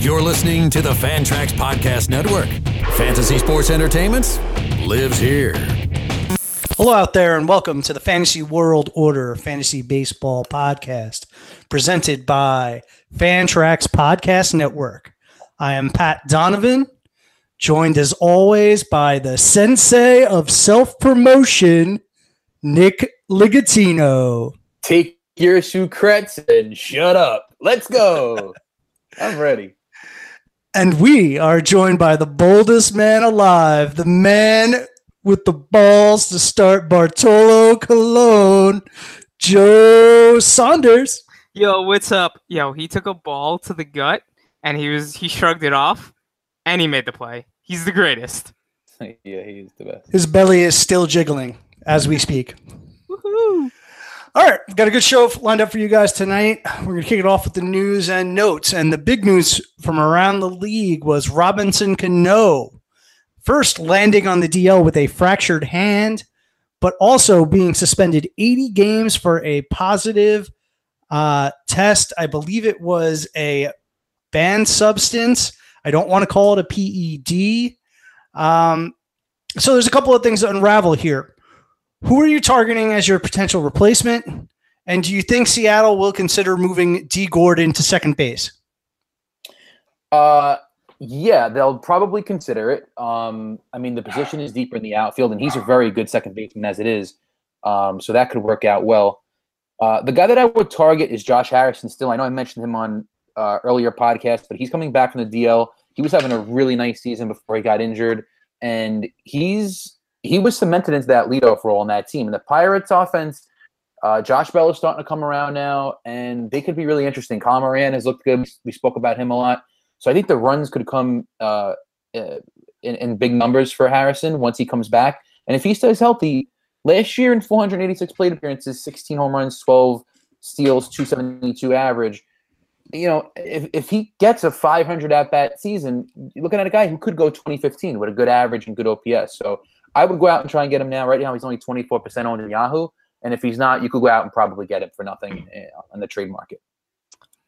You're listening to the Fantrax Podcast Network. Fantasy sports entertainment lives here. Hello, out there, and welcome to the Fantasy World Order Fantasy Baseball Podcast, presented by Fantrax Podcast Network. I am Pat Donovan, joined as always by the sensei of self promotion, Nick Ligatino. Take your sucrets and shut up. Let's go. I'm ready. And we are joined by the boldest man alive, the man with the balls to start Bartolo Colon, Joe Saunders. Yo, what's up? Yo, he took a ball to the gut and he was he shrugged it off and he made the play. He's the greatest. yeah, he's the best. His belly is still jiggling as we speak. Woohoo! All right, got a good show lined up for you guys tonight. We're going to kick it off with the news and notes. And the big news from around the league was Robinson Cano first landing on the DL with a fractured hand, but also being suspended 80 games for a positive uh, test. I believe it was a banned substance. I don't want to call it a PED. Um, so there's a couple of things to unravel here. Who are you targeting as your potential replacement? And do you think Seattle will consider moving Dee Gordon to second base? Uh, yeah, they'll probably consider it. Um, I mean, the position is deeper in the outfield, and he's a very good second baseman as it is. Um, so that could work out well. Uh, the guy that I would target is Josh Harrison. Still, I know I mentioned him on uh, earlier podcasts, but he's coming back from the DL. He was having a really nice season before he got injured, and he's he was cemented into that leadoff role on that team. And the Pirates offense, uh, Josh Bell is starting to come around now, and they could be really interesting. Colin Moran has looked good. We spoke about him a lot. So I think the runs could come uh, in, in big numbers for Harrison once he comes back. And if he stays healthy, last year in 486 plate appearances, 16 home runs, 12 steals, 272 average. You know, if, if he gets a 500 at bat season, you're looking at a guy who could go 2015 with a good average and good OPS. So I would go out and try and get him now. Right now, he's only 24% owned in Yahoo. And if he's not, you could go out and probably get him for nothing on the trade market.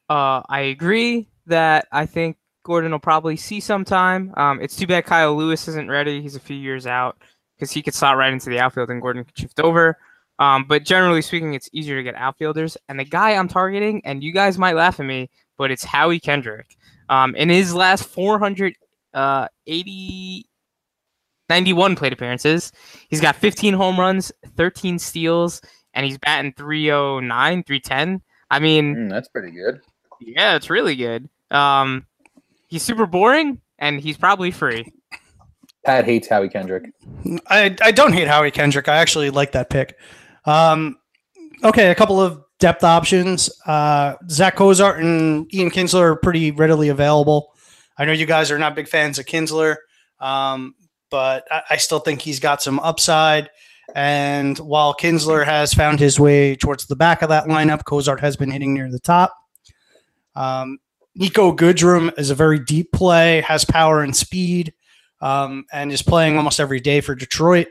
Uh, I agree that I think Gordon will probably see sometime. Um, it's too bad Kyle Lewis isn't ready. He's a few years out because he could slot right into the outfield and Gordon could shift over. Um, but generally speaking, it's easier to get outfielders. And the guy I'm targeting, and you guys might laugh at me, but it's Howie Kendrick. Um, in his last 480, uh, 91 plate appearances, he's got 15 home runs, 13 steals, and he's batting 309, 310. I mean, mm, that's pretty good. Yeah, it's really good. Um, he's super boring, and he's probably free. Pat hates Howie Kendrick. I, I don't hate Howie Kendrick. I actually like that pick. Um, okay, a couple of depth options. Uh, Zack Cozart and Ian Kinsler are pretty readily available. I know you guys are not big fans of Kinsler, um, but I, I, still think he's got some upside. And while Kinsler has found his way towards the back of that lineup, Cozart has been hitting near the top. Um, Niko Goodrum is a very deep play, has power and speed, um, and is playing almost every day for Detroit.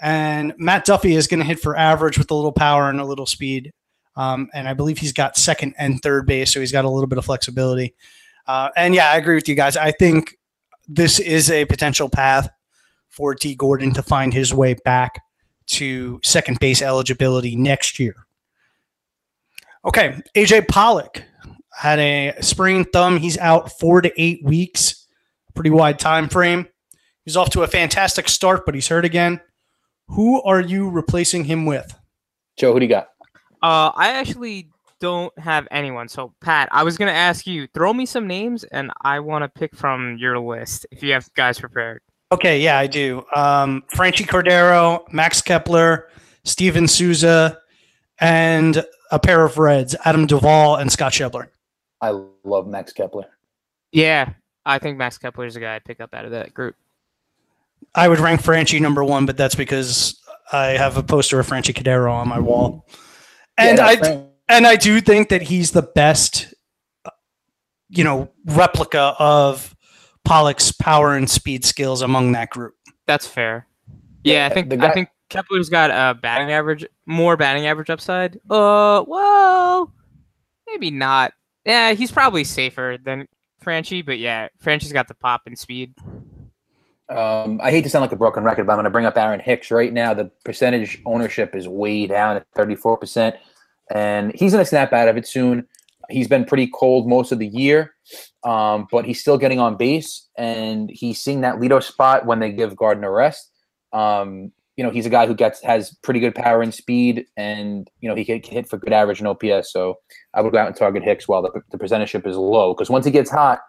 And Matt Duffy is going to hit for average with a little power and a little speed. Um, and I believe he's got second and third base, so he's got a little bit of flexibility. Uh, and yeah, I agree with you guys. I think this is a potential path for Dee Gordon to find his way back to second base eligibility next year. Okay, AJ Pollock had a sprained thumb. He's out four to eight weeks, pretty wide time frame. He's off to a fantastic start, but he's hurt again. Who are you replacing him with? Joe, who do you got? Uh, I actually don't have anyone. So, Pat, I was going to ask you, throw me some names, and I want to pick from your list if you have guys prepared. Okay, yeah, I do. Um, Franchy Cordero, Max Kepler, Steven Souza, and a pair of Reds, Adam Duvall and Scott Schebler. I love Max Kepler. Yeah, I think Max Kepler is a guy I'd pick up out of that group. I would rank Franchy number one, but that's because I have a poster of Franchy Cordero on my wall, and Yeah, I Fran- and I do think that he's the best, uh, you know, replica of Pollock's power and speed skills among that group. That's fair. Yeah, I think the I think Kepler's got a batting average, more batting average upside. Uh, well, maybe not. Yeah, he's probably safer than Franchy, but yeah, Franchy's got the pop and speed. Um, I hate to sound like a broken record, but I'm going to bring up Aaron Hicks right now. The percentage ownership is way down at 34%, and he's going to snap out of it soon. He's been pretty cold most of the year, um, but he's still getting on base, and he's seeing that leadoff spot when they give Gardner rest. Um, you know, he's a guy who gets has pretty good power and speed, and you know he can, can hit for good average and OPS. So I would go out and target Hicks while the, the percentage is low, because once he gets hot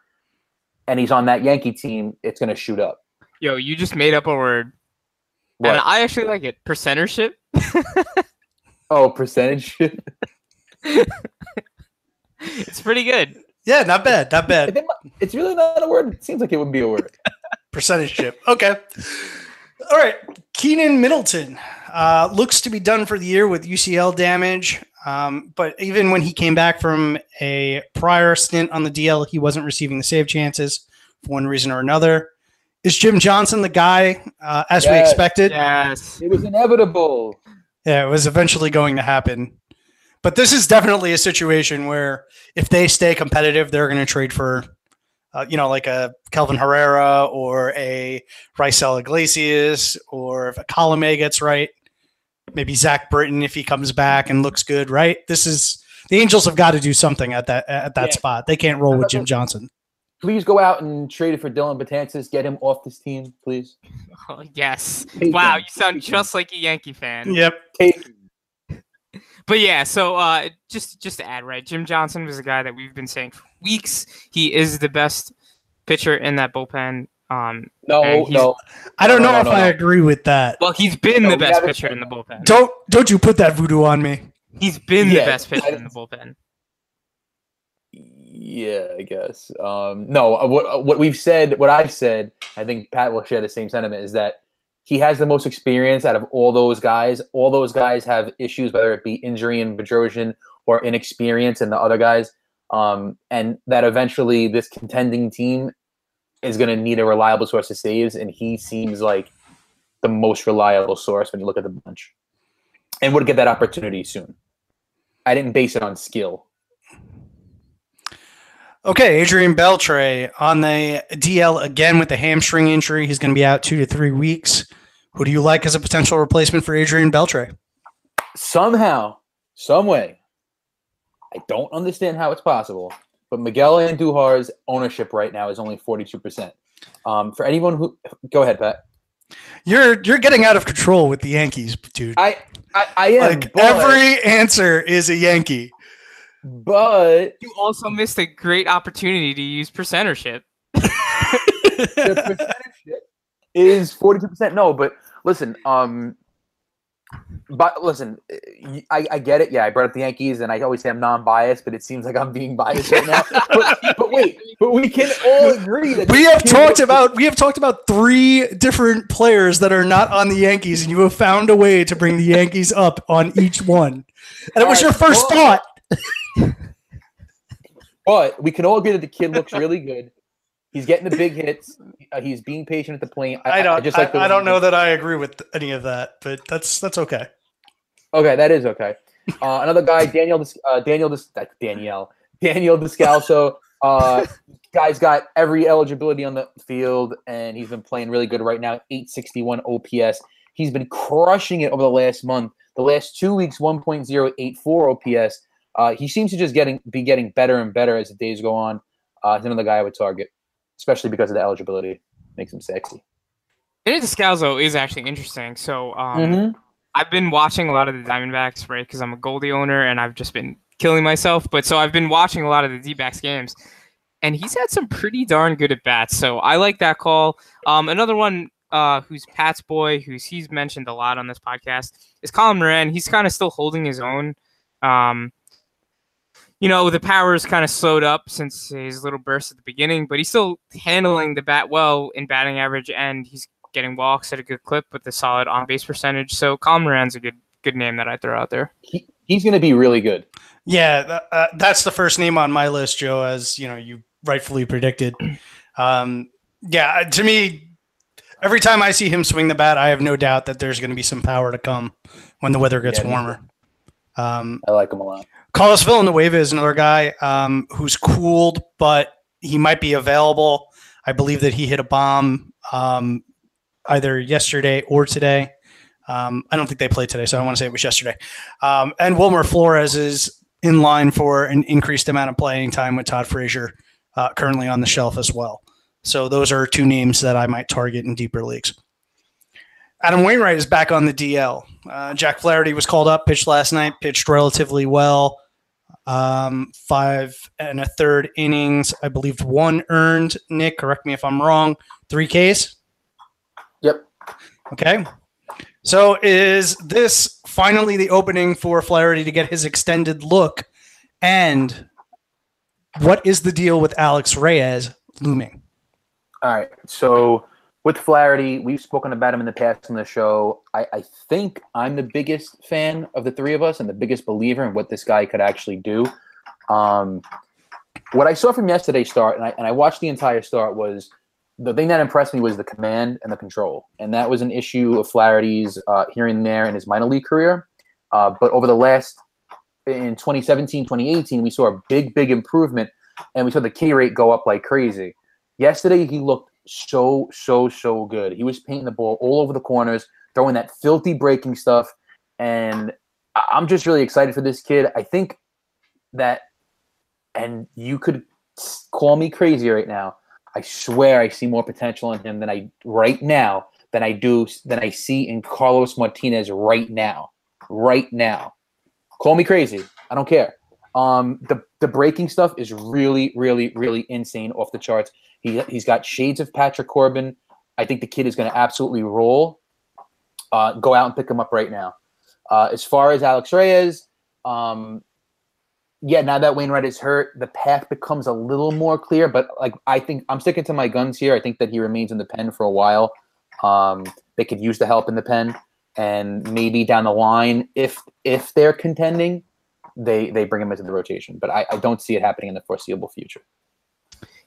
and he's on that Yankee team, it's going to shoot up. Yo, you just made up a word, What? and I actually like it. Percentership. Oh, percentage. it's pretty good. Yeah, not bad, not bad. it's really not a word. It seems like it would be a word. Percentage chip. Okay. All right. Keynan Middleton uh, looks to be done for the year with UCL damage. Um, but even when he came back from a prior stint on the DL, he wasn't receiving the save chances for one reason or another. Is Jim Johnson the guy uh, as we expected? Yes. It was inevitable. Yeah, it was eventually going to happen. But this is definitely a situation where if they stay competitive, they're going to trade for, uh, you know, like a Kelvin Herrera or a Raisel Iglesias, or if a Colome gets right, maybe Zach Britton if he comes back and looks good, right? This is the Angels have got to do something at that at that Yeah. spot. They can't roll with Jim Johnson. Please go out and trade it for Dellin Betances. Get him off this team, please. Oh, yes. Take Wow, him. you sound Take him. just like a Yankee fan. Yep. Take him. But yeah, so uh, just just to add, right? Jim Johnson was a guy that we've been saying for weeks. He is the best pitcher in that bullpen. Um, No, no. I don't No, know no, if no, I no. agree with that. well, he's been No, the best pitcher said in the bullpen. Don't don't you put that voodoo on me. He's been Yeah, the best I pitcher in the bullpen. Yeah, I guess. Um, no, uh, what uh, what we've said, what I've said, I think Pat will share the same sentiment. Is that he has the most experience out of all those guys. All those guys have issues, whether it be injury in Bedrosian or inexperience in the other guys. Um, and that eventually this contending team is going to need a reliable source of saves, and he seems like the most reliable source when you look at the bunch, and would get that opportunity soon. I didn't base it on skill. Okay, Adrian Beltre on the DL again with the hamstring injury. He's going to be out two to three weeks. Who do you like as a potential replacement for Adrian Beltre? somehow, some way, I don't understand how it's possible, but Miguel Andujar's ownership right now is only 42%. Um, for anyone who, go ahead, Pat. You're you're getting out of control with the Yankees, dude. I, I, I am, like but, every answer is a Yankee. but You also missed a great opportunity to use percentership. the percentage is 42%. No, but listen, um, but listen, I, I get it. Yeah, I brought up the Yankees, and I always say I'm non-biased, but it seems like I'm being biased right now. but, but wait, but we can all agree that We have talked looks- about we have talked about three different players that are not on the Yankees, and you have found a way to bring the Yankees up on each one. And it was All your first well- thought. But we can all agree that the kid looks really good. He's getting the big hits. Uh, he's being patient at the plate. I don't. I, just like the I don't know that I agree with any of that, but that's that's okay. Okay, that is okay. Uh, another guy, Daniel, uh, Daniel, Danielle, Daniel Descalso. Uh, guy's got every eligibility on the field, and he's been playing really good right now. 861 OPS. He's been crushing it over the last month. The last two weeks, 1.084 OPS. Uh, he seems to just getting be getting better and better as the days go on. Uh, he's another guy I would target, especially because of the eligibility. Makes him sexy. Danny Descalso is actually interesting. So um, Mhm. I've been watching a lot of the Diamondbacks, right? Because I'm a Goldie owner and I've just been killing myself. But so I've been watching a lot of the D-backs games, and he's had some pretty darn good at bats. So I like that call. Um, another one uh, who's Pat's boy, who's he's mentioned a lot on this podcast, is Colin Moran. He's kind of still holding his own. Um, you know, the power power's kind of slowed up since his little burst at the beginning, but he's still handling the bat well in batting average, and he's getting walks at a good clip with a solid on base percentage. So Colin Moran's a good good name that I throw out there. He, he's going to be really good. Yeah, th- uh, that's the first name on my list, Joe, as you know you rightfully predicted. Um, yeah, to me, every time I see him swing the bat, I have no doubt that there's going to be some power to come when the weather gets Yeah, warmer. Um, I like him a lot. Carlos Villanueva is another guy um, who's cooled, but he might be available. I believe that he hit a bomb um, either yesterday or today. Um, I don't think they played today, so I don't want to say it was yesterday. Um, and Wilmer Flores is in line for an increased amount of playing time with Todd Frazier uh, currently on the shelf as well. So those are two names that I might target in deeper leagues. Adam Wainwright is back on the DL. Uh, Jack Flaherty was called up, pitched last night, pitched relatively well. Um, five and a third innings, I believe one earned. Nick, correct me if I'm wrong. Three Ks. Yep. Okay. So is this finally the opening for Flaherty to get his extended look? And what is the deal with Alex Reyes looming? All right. So with Flaherty, we've spoken about him in the past on the show. I, I think I'm the biggest fan of the three of us and the biggest believer in what this guy could actually do. Um, what I saw from yesterday's start, and I, and I watched the entire start, was the thing that impressed me was the command and the control. And that was an issue of Flaherty's uh, here and there in his minor league career. Uh, but over the last, in 2017, 2018, we saw a big, big improvement and we saw the K rate go up like crazy. Yesterday, he looked so, so, so good. He was painting the ball all over the corners, throwing that filthy breaking stuff. And I'm just really excited for this kid. I think that, and you could call me crazy right now. I swear I see more potential in him than I right now than I do than I see in Carlos Martinez right now. Right now. Call me crazy. I don't care. Um, the the breaking stuff is really, really, really insane off the charts. He he's got shades of Patrick Corbin. I think the kid is going to absolutely roll. Uh, go out and pick him up right now. Uh, as far as Alex Reyes, um, yeah, now that Wainwright is hurt, the path becomes a little more clear. But like, I think I'm sticking to my guns here. I think that he remains in the pen for a while. Um, they could use the help in the pen, and maybe down the line, if if they're contending, they they bring him into the rotation. But I, I don't see it happening in the foreseeable future.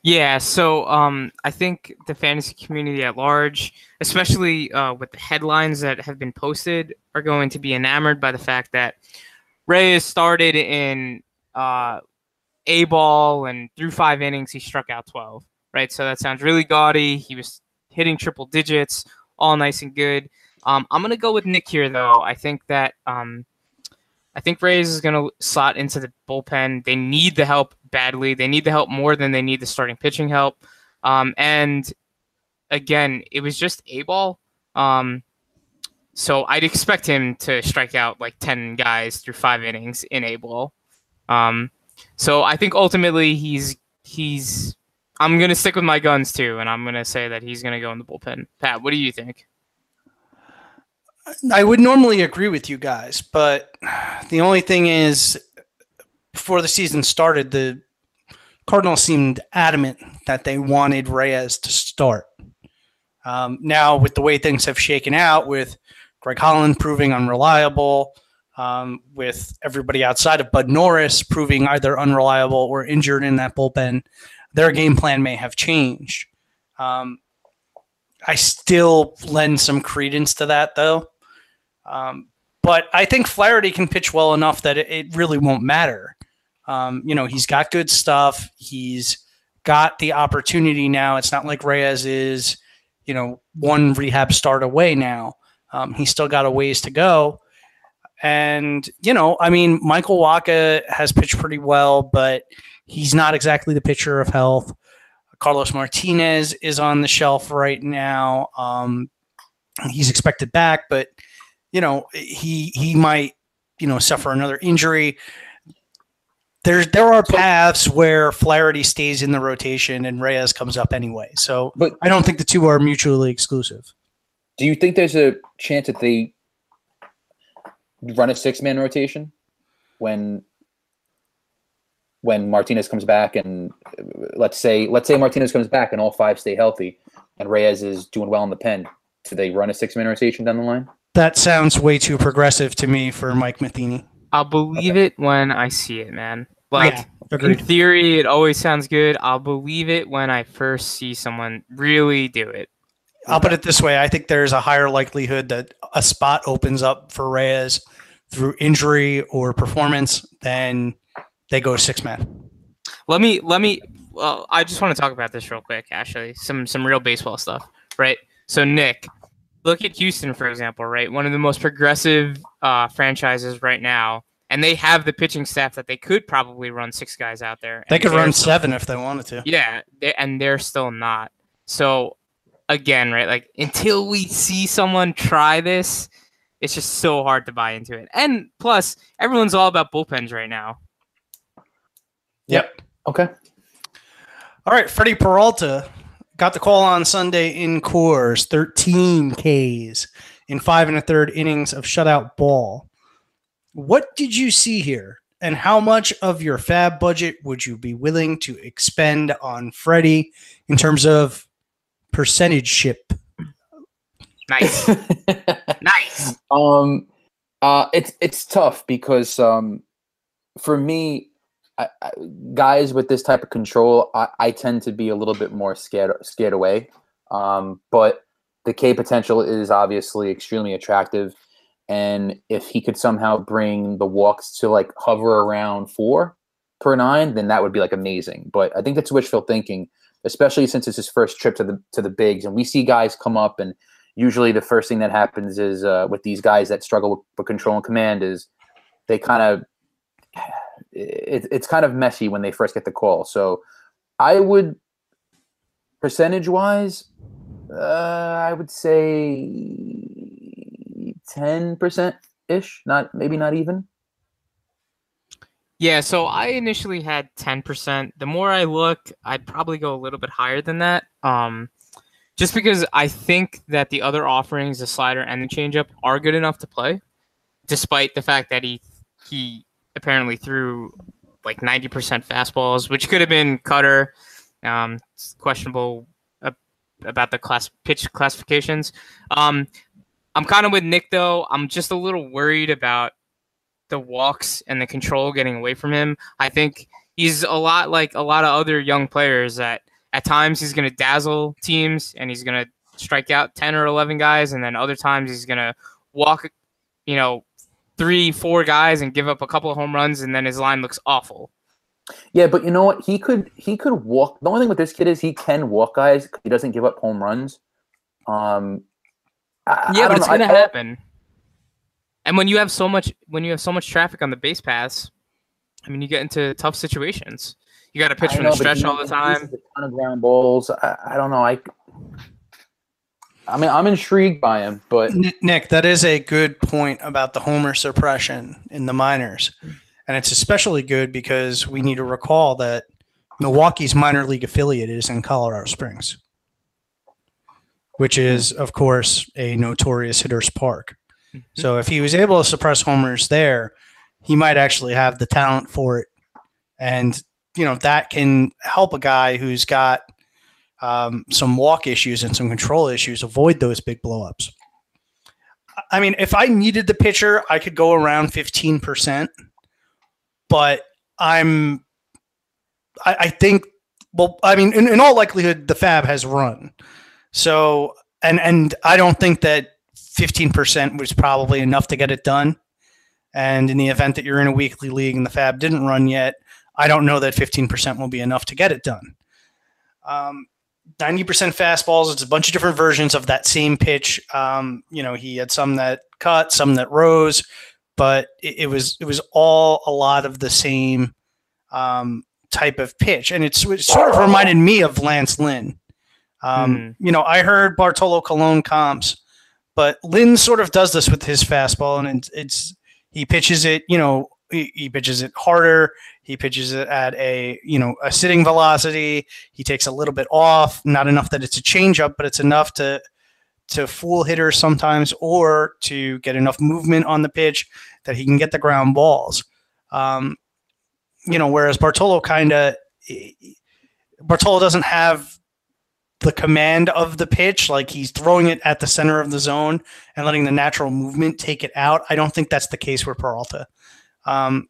Yeah, so um, I think the fantasy community at large, especially uh, with the headlines that have been posted, are going to be enamored by the fact that Reyes started in uh, A ball and through five innings, he struck out 12, right? So that sounds really gaudy. He was hitting triple digits, all nice and good. Um, I'm to go with Nick here, though. I think that um, I think Reyes is going to slot into the bullpen. They need the help badly. They need the help more than they need the starting pitching help. Um, and again, it was just a ball. Um, so I'd expect him to strike out like 10 guys through five innings in a ball. Um, so I think ultimately he's he's I'm gonna stick with my guns too, and I'm gonna say that he's gonna go in the bullpen. Pat, what do you think? I would normally agree with you guys, but the only thing is, before the season started, the Cardinals seemed adamant that they wanted Reyes to start. Um, now, with the way things have shaken out, with Greg Holland proving unreliable, um, with everybody outside of Bud Norris proving either unreliable or injured in that bullpen, their game plan may have changed. Um, I still lend some credence to that, though. Um, but I think Flaherty can pitch well enough that it, it really won't matter. Um, you know, he's got good stuff. He's got the opportunity now. It's not like Reyes is, you know, one rehab start away now. Um, he's still got a ways to go. And, you know, I mean, Michael Wacha has pitched pretty well, but he's not exactly the pitcher of health. Carlos Martinez is on the shelf right now. Um, he's expected back, but you know he he might you know suffer another injury. There's there are paths where Flaherty stays in the rotation and Reyes comes up anyway. So, But- I don't think the two are mutually exclusive. Do you think there's a chance that they run a six man rotation when when Martinez comes back, and let's say let's say Martinez comes back and all five stay healthy, and Reyes is doing well in the pen, do they run a six man rotation down the line? That sounds way too progressive to me for Mike Matheny. I'll believe it when I see it, man. Like Yeah, in theory, it always sounds good. I'll believe it when I first see someone really do it. I'll put it this way: I think there's a higher likelihood that a spot opens up for Reyes through injury or performance than they go six man. Let me let me. Well, I just want to talk about this real quick. Actually, some some real baseball stuff, right? So Nick, look at Houston for example, right? One of the most progressive uh, franchises right now, and they have the pitching staff that they could probably run six guys out there. They could run seven if they wanted to. Yeah, they, and they're still not. So again, right? Like until we see someone try this, it's just so hard to buy into it. And plus, everyone's all about bullpens right now. Yep. Okay. All right, Freddie Peralta got the call on Sunday in Coors, 13 Ks in five and a third innings of shutout ball. What did you see here? And how much of your FAAB budget would you be willing to expend on Freddie in terms of percentage ship? Nice, nice. Um, uh, it's it's tough because um, for me, I, I, guys with this type of control, I, I tend to be a little bit more scared scared away. Um, but the K potential is obviously extremely attractive, and if he could somehow bring the walks to like hover around four per nine, then that would be like amazing. But I think that's wishful thinking, especially since it's his first trip to the to the bigs, and we see guys come up and usually the first thing that happens is uh, with these guys that struggle with, with control and command is they kind of it, it's kind of messy when they first get the call. So I would percentage wise, uh, I would say ten percent ish, not maybe not even. Yeah, so I initially had 10%. The more I look, I'd probably go a little bit higher than that. Um, just because I think that the other offerings, the slider and the changeup, are good enough to play, despite the fact that he he apparently threw like 90% fastballs, which could have been cutter. Um, it's questionable about the class pitch classifications. Um, I'm kind of with Nick though. I'm just a little worried about the walks and the control getting away from him. I think he's a lot like a lot of other young players that at times he's going to dazzle teams and he's going to strike out 10 or 11 guys and then other times he's going to walk you know three four guys and give up a couple of home runs and then his line looks awful Yeah, but you know what? He could he could walk. The only thing with this kid is he can walk guys. He doesn't give up home runs. Um, I, yeah I but it's know. Going to I- happen and when you have so much when you have so much traffic on the base paths i mean you get into tough situations you got to pitch from know, the stretch all the time A ton of ground balls. I, I don't know. I, I mean, I'm intrigued by him, but Nick, that is a good point about the homer suppression in the minors. And it's especially good because we need to recall that Milwaukee's minor league affiliate is in Colorado Springs, which is, of course, a notorious hitter's park. So if he was able to suppress homers there, he might actually have the talent for it. And, you know, that can help a guy who's got um, some walk issues and some control issues avoid those big blowups. I mean, if I needed the pitcher, I could go around 15%, but I'm, I, I think, well, I mean, in, in all likelihood, the FAAB has run. So, and, and I don't think that 15% was probably enough to get it done. And in the event that you're in a weekly league and the FAAB didn't run yet, I don't know that 15% will be enough to get it done. Um, 90% fastballs. It's a bunch of different versions of that same pitch. Um, you know, he had some that cut, some that rose, but it, it was it was all a lot of the same um, type of pitch, and it's, it sort of reminded me of Lance Lynn. Um, You know, I heard Bartolo Colon comps, but Lynn sort of does this with his fastball, and it's, it's he pitches it. You know, he, he pitches it harder. He pitches it at a you know a sitting velocity. He takes a little bit off, not enough that it's a changeup, but it's enough to to fool hitters sometimes, or to get enough movement on the pitch that he can get the ground balls. Um, you know, whereas Bartolo kind of Bartolo doesn't have the command of the pitch, like he's throwing it at the center of the zone and letting the natural movement take it out. I don't think that's the case with Peralta. Um,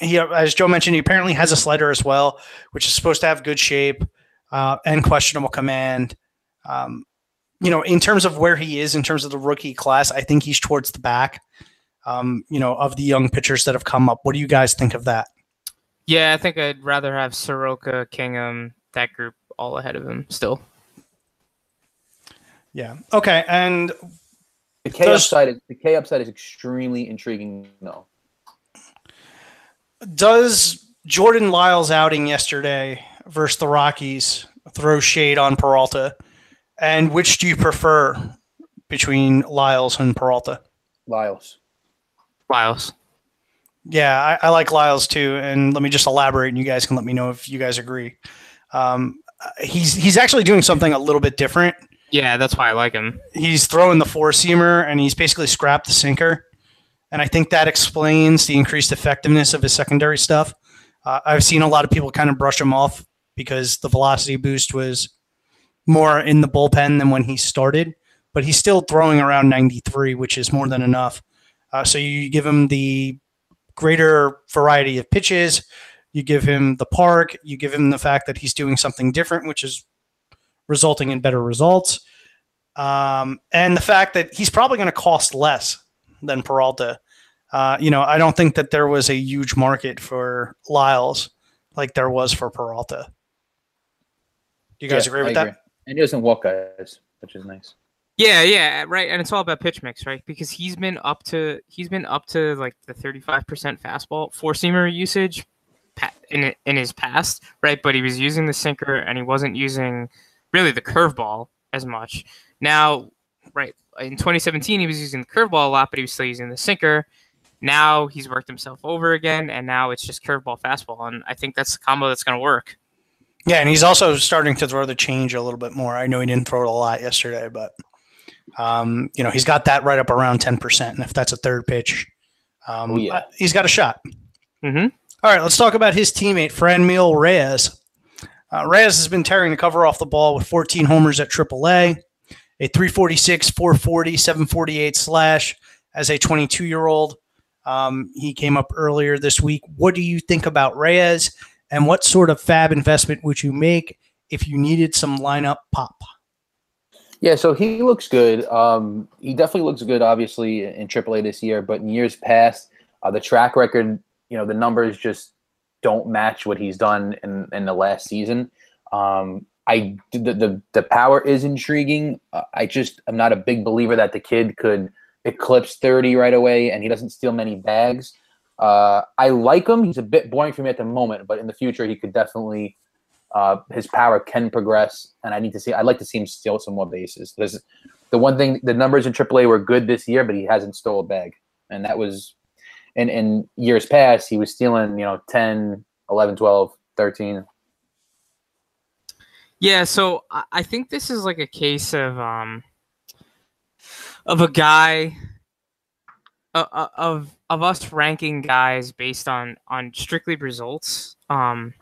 he, as Joe mentioned, he apparently has a slider as well, which is supposed to have good shape uh, and questionable command. Um, you know, in terms of where he is in terms of the rookie class, I think he's towards the back. Um, you know, of the young pitchers that have come up. What do you guys think of that? Yeah, I think I'd rather have Soroka, Kingham, that group all ahead of him still. Yeah. Okay. And the K does, upside is the K upside is extremely intriguing though. Does Jordan Lyles outing yesterday versus the Rockies throw shade on Peralta? And which do you prefer between Lyles and Peralta? Lyles. Lyles. Yeah, I, I, like Lyles too. And let me just elaborate, and you guys can let me know if you guys agree. Um, he's he's actually doing something a little bit different. Yeah, that's why I like him. He's throwing the four seamer, and he's basically scrapped the sinker, and I think that explains the increased effectiveness of his secondary stuff. Uh, I've seen a lot of people kind of brush him off because the velocity boost was more in the bullpen than when he started, but he's still throwing around 93, which is more than enough. Uh, so you give him the greater variety of pitches. You give him the park. You give him the fact that he's doing something different, which is resulting in better results. Um, and the fact that he's probably going to cost less than Peralta. Uh, you know, I don't think that there was a huge market for Lyles like there was for Peralta. Do you guys yeah, agree with I that? And he doesn't walk guys, which is nice. Yeah, yeah, right. And it's all about pitch mix, right? Because he's been up to he's been up to like the 35% fastball four seamer usage in in his past, right? But he was using the sinker and he wasn't using really the curveball as much. Now, right, in 2017 he was using the curveball a lot, but he was still using the sinker. Now he's worked himself over again and now it's just curveball fastball and I think that's the combo that's going to work. Yeah, and he's also starting to throw the change a little bit more. I know he didn't throw it a lot yesterday, but um, you know, he's got that right up around 10%. And if that's a third pitch, um, oh, yeah. he's got a shot. Mm-hmm. All right, let's talk about his teammate, Franmil Reyes. Uh, Reyes has been tearing the cover off the ball with 14 homers at AAA, a 346, 440, 748 slash as a 22 year old. Um, he came up earlier this week. What do you think about Reyes, and what sort of FAAB investment would you make if you needed some lineup pop? Yeah, so he looks good. Um, he definitely looks good, obviously, in AAA this year. But in years past, uh, the track record, you know, the numbers just don't match what he's done in, in the last season. Um, I the, the, the power is intriguing. Uh, I just I'm not a big believer that the kid could eclipse 30 right away, and he doesn't steal many bags. Uh, I like him. He's a bit boring for me at the moment, but in the future, he could definitely uh, his power can progress, and I need to see. I'd like to see him steal some more bases. There's the one thing. The numbers in AAA were good this year, but he hasn't stole a bag, and that was in in years past. He was stealing, you know, 10, 11, 12, 13. Yeah, so I think this is like a case of um of a guy uh, uh, of of us ranking guys based on on strictly results. Um,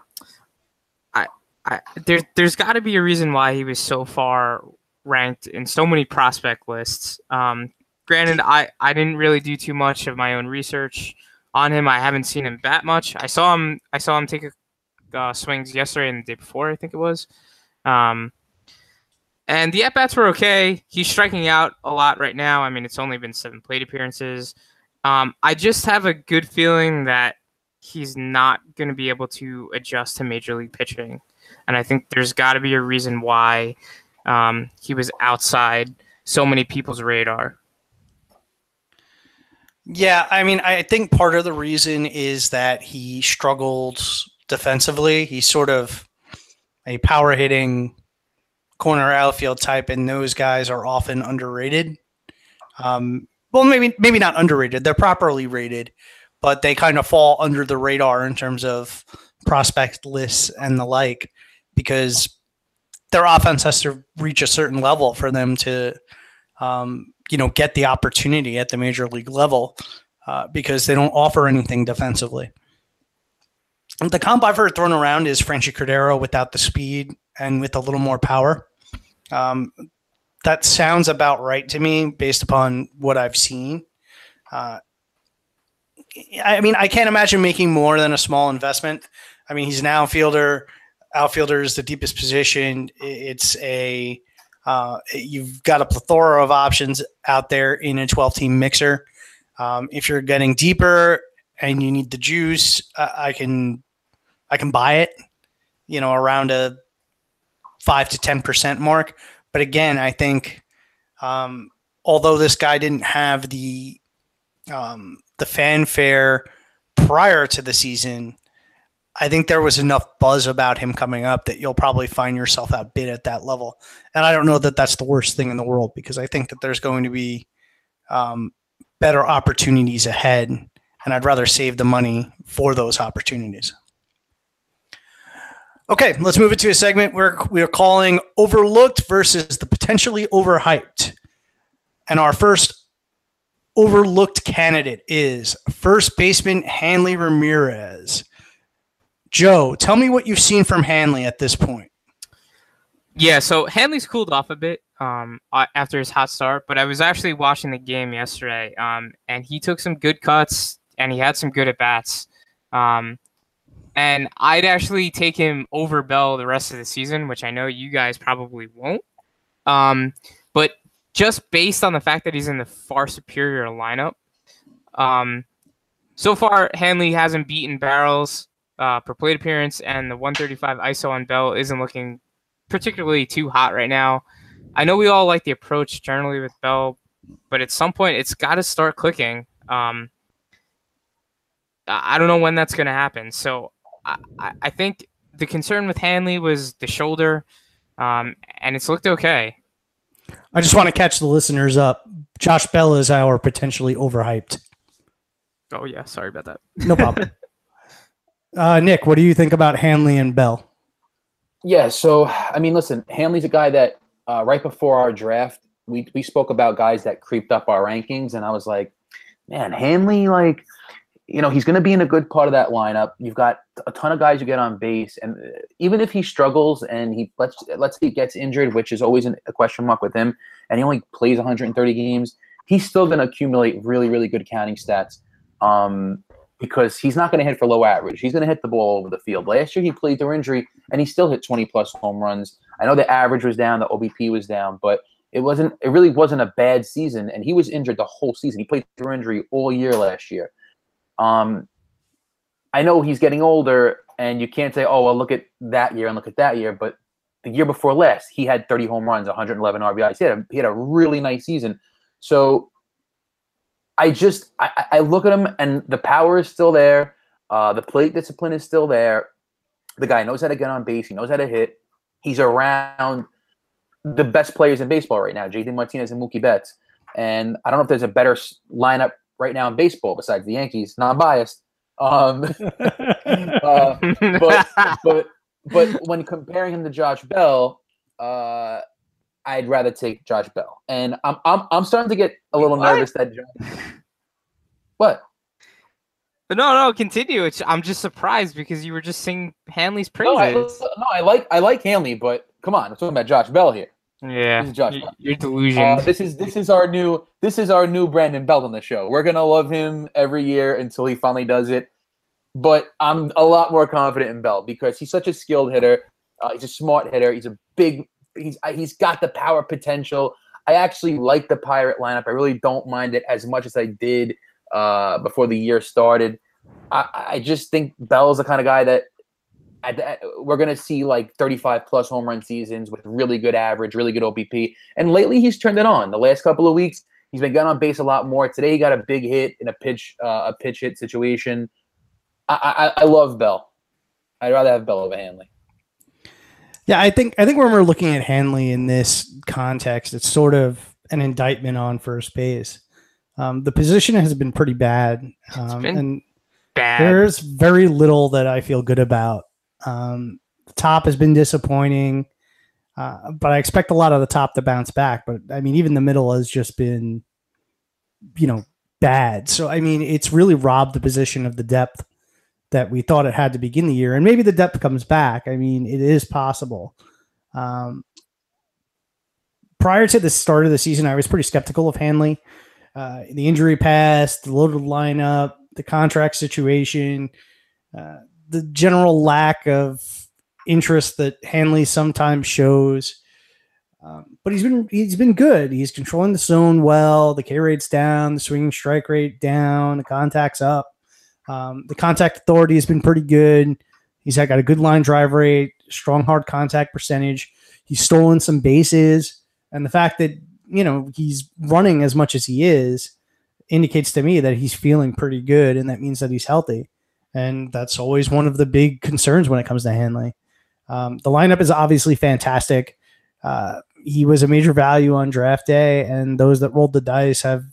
I, there, there's got to be a reason why he was so far ranked in so many prospect lists. Um, granted, I, I didn't really do too much of my own research on him. I haven't seen him bat much. I saw him. I saw him take a, uh, swings yesterday and the day before. I think it was. Um, and the at bats were okay. He's striking out a lot right now. I mean, it's only been seven plate appearances. Um, I just have a good feeling that he's not going to be able to adjust to major league pitching and I think there's got to be a reason why um, he was outside so many people's radar. Yeah, I mean, I think part of the reason is that he struggled defensively. He's sort of a power hitting corner outfield type, and those guys are often underrated. Um, well, maybe maybe not underrated. They're properly rated, but they kind of fall under the radar in terms of prospect lists and the like because their offense has to reach a certain level for them to, um, you know, get the opportunity at the major league level uh, because they don't offer anything defensively. the comp I've heard thrown around is Franchy Cordero without the speed and with a little more power. Um, that sounds about right to me based upon what I've seen. Uh, I mean, I can't imagine making more than a small investment. I mean, he's an outfielder. Outfielder is the deepest position. It's a uh, you've got a plethora of options out there in a 12 team mixer. Um, if you're getting deeper and you need the juice, I can I can buy it. You know, around a five to ten percent mark. But again, I think um, although this guy didn't have the um, the fanfare prior to the season, I think there was enough buzz about him coming up that you'll probably find yourself outbid at that level. And I don't know that that's the worst thing in the world because I think that there's going to be um, better opportunities ahead, and I'd rather save the money for those opportunities. Okay, let's move it to a segment where we are calling overlooked versus the potentially overhyped. And our first overlooked candidate is first baseman Hanley Ramirez. Joe, tell me what you've seen from Hanley at this point. Yeah, so Hanley's cooled off a bit um, after his hot start, but I was actually watching the game yesterday, um, and he took some good cuts and he had some good at bats. Um, and I'd actually take him over Bell the rest of the season, which I know you guys probably won't. Um, but just based on the fact that he's in the far superior lineup, um, so far Hanley hasn't beaten barrels uh, per plate appearance, and the 135 ISO on Bell isn't looking particularly too hot right now. I know we all like the approach generally with Bell, but at some point it's got to start clicking. Um, I don't know when that's going to happen. So I, I think the concern with Hanley was the shoulder, um, and it's looked okay. I just want to catch the listeners up. Josh Bell is our potentially overhyped. Oh yeah, sorry about that. No problem. uh, Nick, what do you think about Hanley and Bell? Yeah, so I mean, listen, Hanley's a guy that uh, right before our draft, we we spoke about guys that creeped up our rankings, and I was like, man, Hanley, like you know, he's going to be in a good part of that lineup. You've got a ton of guys who get on base, and uh, even if he struggles and he let's let's say he gets injured, which is always a question mark with him, and he only plays 130 games, he's still going to accumulate really really good counting stats. Um, because he's not going to hit for low average. He's going to hit the ball over the field. Last year he played through injury and he still hit 20 plus home runs. I know the average was down, the OBP was down, but it wasn't. It really wasn't a bad season, and he was injured the whole season. He played through injury all year last year. Um, I know he's getting older, and you can't say, "Oh, well, look at that year and look at that year." But the year before last, he had 30 home runs, 111 RBIs. He had a, he had a really nice season. So I just I, I look at him, and the power is still there. Uh, the plate discipline is still there. The guy knows how to get on base. He knows how to hit. He's around the best players in baseball right now, JD Martinez and Mookie Betts. And I don't know if there's a better lineup right now in baseball besides the Yankees. Non-biased. Um, uh, but but but when comparing him to Josh Bell, uh, I'd rather take Josh Bell, and I'm I'm I'm starting to get a little what? nervous that. what? But no, no, continue. It's, I'm just surprised because you were just singing Hanley's praises. No, I, no, I like I like Hanley, but come on, I'm talking about Josh Bell here. Yeah, Josh. You're delusion. Uh, this is this is our new this is our new Brandon Belt on the show. We're gonna love him every year until he finally does it. But I'm a lot more confident in Bell because he's such a skilled hitter. Uh, he's a smart hitter. He's a big. He's he's got the power potential. I actually like the Pirate lineup. I really don't mind it as much as I did uh, before the year started. I, I just think Bell's the kind of guy that we're going to see like 35 plus home run seasons with really good average, really good OBP. And lately, he's turned it on. The last couple of weeks, he's been getting on base a lot more. Today, he got a big hit in a pitch uh, a pitch hit situation. I, I, I love Bell. I'd rather have Bell over Hanley. Yeah, I think I think when we're looking at Hanley in this context, it's sort of an indictment on first base. Um, the position has been pretty bad, um, and bad. there's very little that I feel good about um, the top has been disappointing, uh, but I expect a lot of the top to bounce back. But I mean, even the middle has just been, you know, bad. So I mean, it's really robbed the position of the depth that we thought it had to begin the year. And maybe the depth comes back. I mean, it is possible. Um, prior to the start of the season, I was pretty skeptical of Hanley. Uh, the injury past, the loaded lineup, the contract situation, uh, the general lack of interest that Hanley sometimes shows. Um, but he's been he's been good. He's controlling the zone well. The K rate's down, the swinging strike rate down, the contact's up. Um, the contact authority has been pretty good. He's got a good line drive rate, strong hard contact percentage. He's stolen some bases, and the fact that you know he's running as much as he is indicates to me that he's feeling pretty good, and that means that he's healthy. And that's always one of the big concerns when it comes to Hanley. Um, the lineup is obviously fantastic. Uh, he was a major value on draft day, and those that rolled the dice have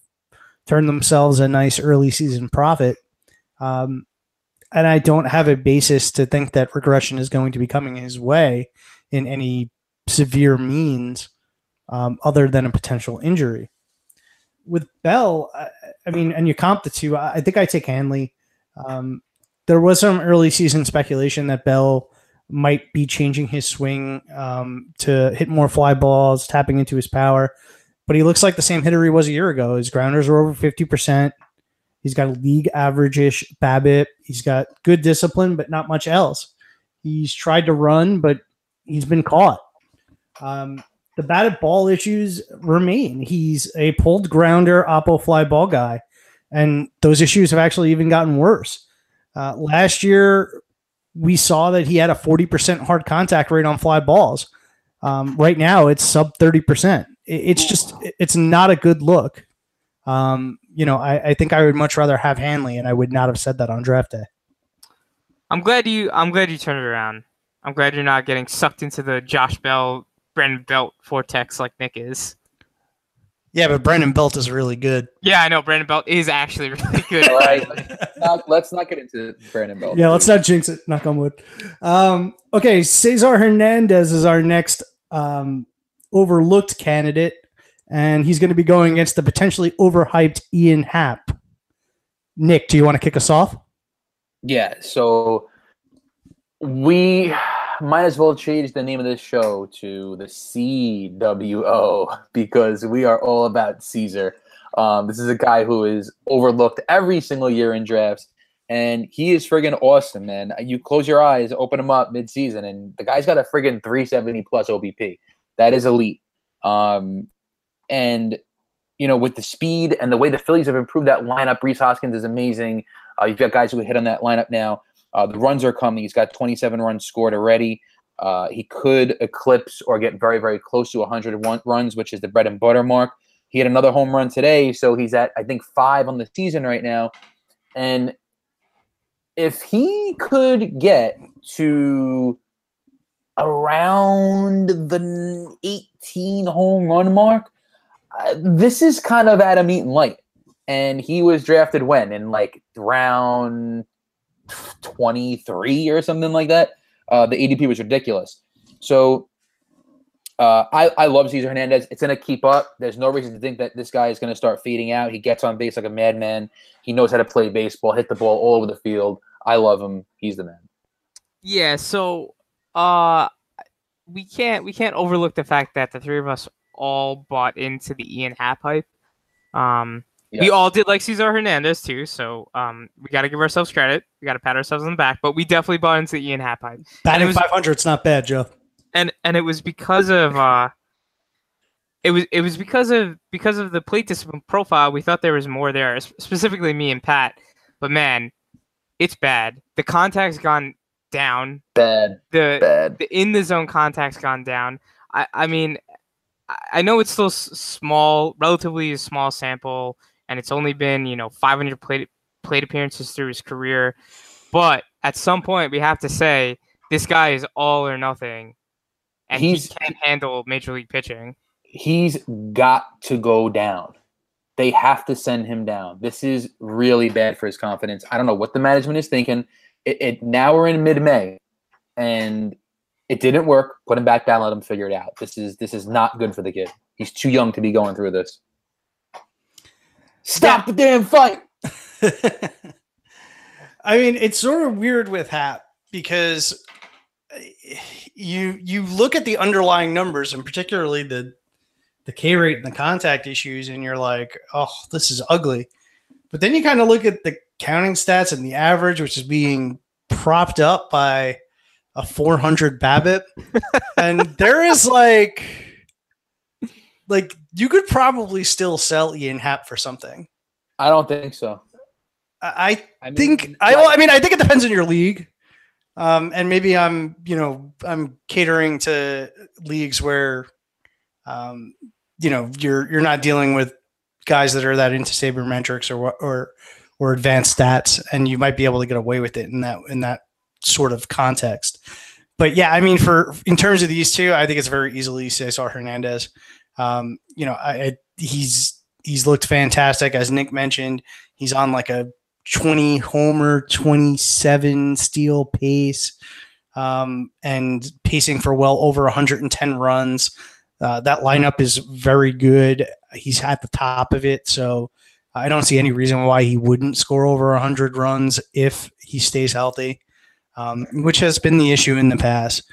turned themselves a nice early season profit. Um, and I don't have a basis to think that regression is going to be coming his way in any severe means um, other than a potential injury. With Bell, I, I, mean, and you comp the two, I, I think I take Hanley. Um, there was some early season speculation that Bell might be changing his swing um, to hit more fly balls, tapping into his power. But he looks like the same hitter he was a year ago. His grounders are over 50%. He's got a league average ish BABIP. He's got good discipline, but not much else. He's tried to run, but he's been caught. Um, the batted ball issues remain. He's a pulled grounder, oppo fly ball guy, and those issues have actually even gotten worse. Uh, last year, we saw that he had a 40% hard contact rate on fly balls. Um, right now, it's sub 30%. It's just, it's not a good look. Um, you know, I, I think I would much rather have Hanley, and I would not have said that on draft day. I'm glad you. I'm glad you turned it around. I'm glad you're not getting sucked into the Josh Bell, Brandon Belt vortex like Nick is. Yeah, but Brandon Belt is really good. Yeah, I know Brandon Belt is actually really good. All right, not, let's not get into Brandon Belt. Yeah, let's not jinx it. Knock on wood. Um, okay, Cesar Hernandez is our next um, overlooked candidate, and he's going to be going against the potentially overhyped Ian Happ. Nick, do you want to kick us off? Yeah. So we might as well change the name of this show to the CWO because we are all about Cesar. Um, this is a guy who is overlooked every single year in drafts, and he is friggin' awesome, man. You close your eyes, open him up mid-season, and the guy's got a friggin' 370 plus OBP. That is elite. Um, and you know, with the speed and the way the Phillies have improved that lineup, Rhys Hoskins is amazing. Uh, you've got guys who hit on that lineup now. Uh, the runs are coming. He's got 27 runs scored already. Uh, he could eclipse or get very, very close to 100 runs, which is the bread and butter mark. He had another home run today, so he's at I think five on the season right now. And if he could get to around the 18 home run mark, uh, this is kind of Adam Eaton light. And he was drafted when in like round 23 or something like that. Uh, the ADP was ridiculous. So uh, I, I love Cesar Hernandez. It's going to keep up. There's no reason to think that this guy is going to start feeding out. He gets on base like a madman. He knows how to play baseball, hit the ball all over the field. I love him. He's the man. Yeah. So uh, we can't we can't overlook the fact that the three of us all bought into the Ian Happ hype. Um, yeah. We all did like Cesar Hernandez too, so um, we got to give ourselves credit. We got to pat ourselves on the back, but we definitely bought into Ian Happ hype. Batting 500, it's not bad, Joe. And and it was because of uh, it was it was because of because of the plate discipline profile. We thought there was more there, specifically me and Pat. But man, it's bad. The contact's gone down. Bad. The, bad. the in the zone contact's gone down. I I mean, I know it's still small, relatively small sample and it's only been you know 500 plate plate appearances through his career. But at some point, we have to say this guy is all or nothing, and he's, he can't handle major league pitching. He's got to go down. They have to send him down. This is really bad for his confidence. I don't know what the management is thinking. It, it now we're in mid May, and it didn't work. Put him back down. Let him figure it out. This is this is not good for the kid. He's too young to be going through this. Stop yeah. the damn fight. I mean, it's sort of weird with Happ because eh, you you look at the underlying numbers and particularly the the K rate and the contact issues, and you're like, oh, this is ugly. But then you kind of look at the counting stats and the average, which is being propped up by a 400 BABIP, and there is like, like you could probably still sell Ian Happ for something. I don't think so. I, I mean, think I, well, I mean I think it depends on your league. Um, and maybe I'm, you know, I'm catering to leagues where, um, you know, you're you're not dealing with guys that are that into sabermetrics or or or advanced stats, and you might be able to get away with it in that in that sort of context. But yeah, I mean, for in terms of these two, I think it's very easily Cesar Hernandez. Um, you know, I, I, he's he's looked fantastic, as Nick mentioned. He's on like a 20 homer, 27 steal pace, um, and pacing for well over 110 runs. Uh, that lineup is very good. He's at the top of it, so I don't see any reason why he wouldn't score over 100 runs if he stays healthy, um, which has been the issue in the past.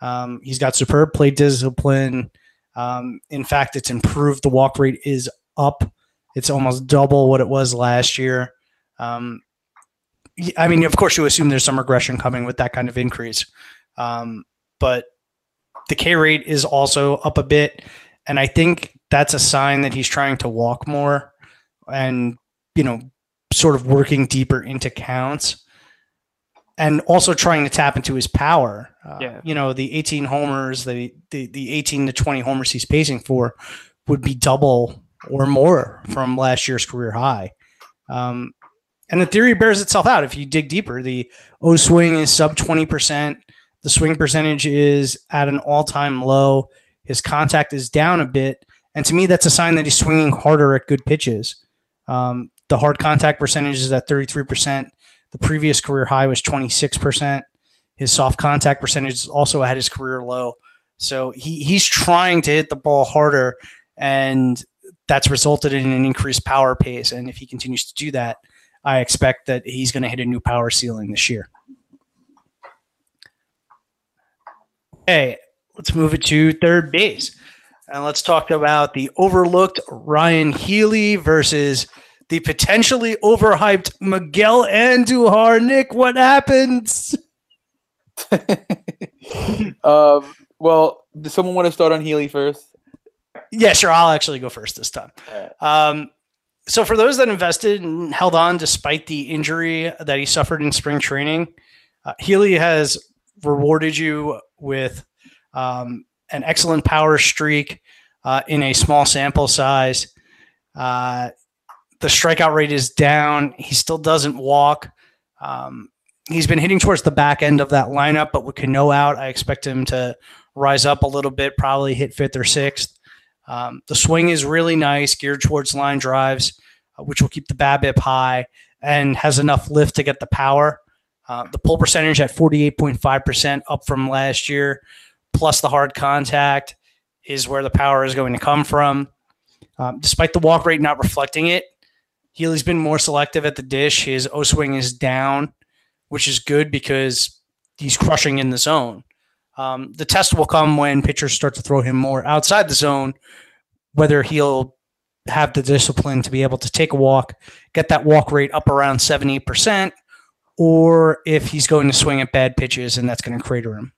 Um, he's got superb plate discipline. Um, in fact, it's improved. The walk rate is up. It's almost double what it was last year. Um, I mean, of course, you assume there's some regression coming with that kind of increase, um, but the K rate is also up a bit, and I think that's a sign that he's trying to walk more, and you know, sort of working deeper into counts, and also trying to tap into his power. Uh, Yeah. You know, the 18 homers, the, the the 18 to 20 homers he's pacing for, would be double or more from last year's career high. Um, and the theory bears itself out if you dig deeper. The O swing is sub 20%. The swing percentage is at an all time low. His contact is down a bit. And to me, that's a sign that he's swinging harder at good pitches. Um, the hard contact percentage is at 33%. The previous career high was 26%. His soft contact percentage is also at his career low. So he, he's trying to hit the ball harder, and that's resulted in an increased power pace. And if he continues to do that, I expect that he's going to hit a new power ceiling this year. Okay, let's move it to third base. And let's talk about the overlooked Ryan Healy versus the potentially overhyped Miguel Andujar. Nick, what happens? um, well, does someone want to start on Healy first? Yeah, sure. I'll actually go first this time. Um, so, for those that invested and held on despite the injury that he suffered in spring training, uh, Healy has rewarded you with um, an excellent power streak uh, in a small sample size. Uh, the strikeout rate is down. He still doesn't walk. Um, he's been hitting towards the back end of that lineup, but with Cano out, I expect him to rise up a little bit, probably hit fifth or sixth. Um, the swing is really nice, geared towards line drives, uh, which will keep the BABIP high and has enough lift to get the power. Uh, the pull percentage at 48.5%, up from last year, plus the hard contact is where the power is going to come from. Um, despite the walk rate not reflecting it, Healy's been more selective at the dish. His O swing is down, which is good because he's crushing in the zone. Um, the test will come when pitchers start to throw him more outside the zone, whether he'll have the discipline to be able to take a walk, get that walk rate up around 70%, or if he's going to swing at bad pitches and that's going to crater him.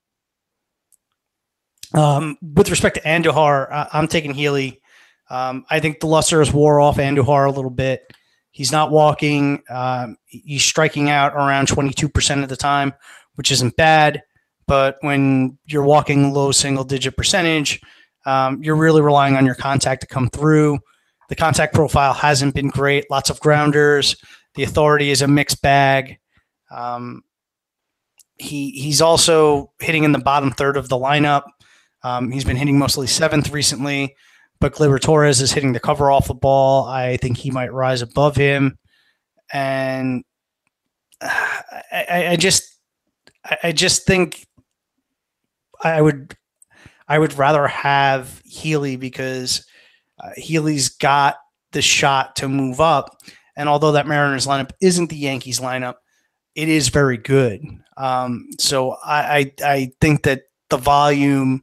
Um, with respect to Andujar, I- I'm taking Healy. Um, I think the luster has wore off Andujar a little bit. He's not walking. Um, he's striking out around 22% of the time, which isn't bad. But when you're walking low single digit percentage, um, you're really relying on your contact to come through. The contact profile hasn't been great. Lots of grounders. The authority is a mixed bag. Um, he he's also hitting in the bottom third of the lineup. Um, he's been hitting mostly seventh recently, but Gleyber Torres is hitting the cover off the ball. I think he might rise above him, and uh, I, I, just I, I just think I would I would rather have Healy because uh, Healy's got the shot to move up, and although that Mariners lineup isn't the Yankees lineup, it is very good. Um, so I, I I think that the volume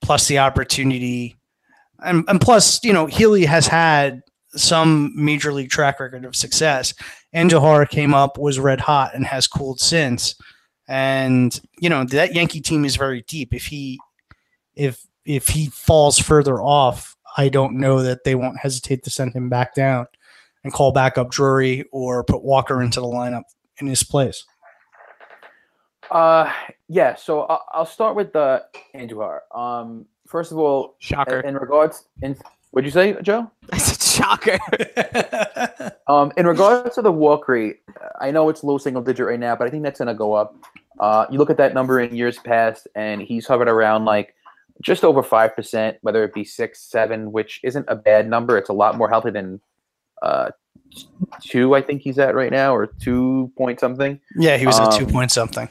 plus the opportunity and, and plus, you know, Healy has had some major league track record of success. Andujar came up, was red hot, and has cooled since. And you know that Yankee team is very deep. If he, if if he falls further off, I don't know that they won't hesitate to send him back down and call back up Drury or put Walker into the lineup in his place. Uh, yeah. So I'll, I'll start with the Andujar. Um, first of all, Shocker. in regards, in what'd you say, Joe? I said shocker. Um, in regards to the walk rate, I know it's low single digit right now, but I think that's going to go up. Uh, you look at that number in years past, and he's hovered around like just over five percent, whether it be six, seven, which isn't a bad number. It's a lot more healthy than uh, two. I think he's at right now, or two point something. yeah, he was at two Um, point something.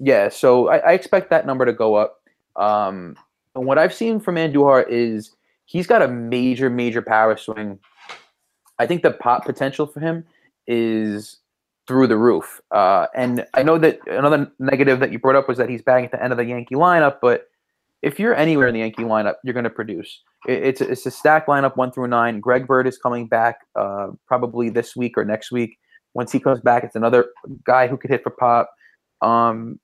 Yeah, so I, I expect that number to go up. Um, and what I've seen from Andujar is he's got a major, major power swing. I think the pop potential for him is through the roof. Uh, and I know that another negative that you brought up was that he's batting at the end of the Yankee lineup, but if you're anywhere in the Yankee lineup, you're going to produce. It, it's, a, it's a stacked lineup one through nine. Greg Bird is coming back uh, probably this week or next week. Once he comes back, it's another guy who could hit for pop. Um,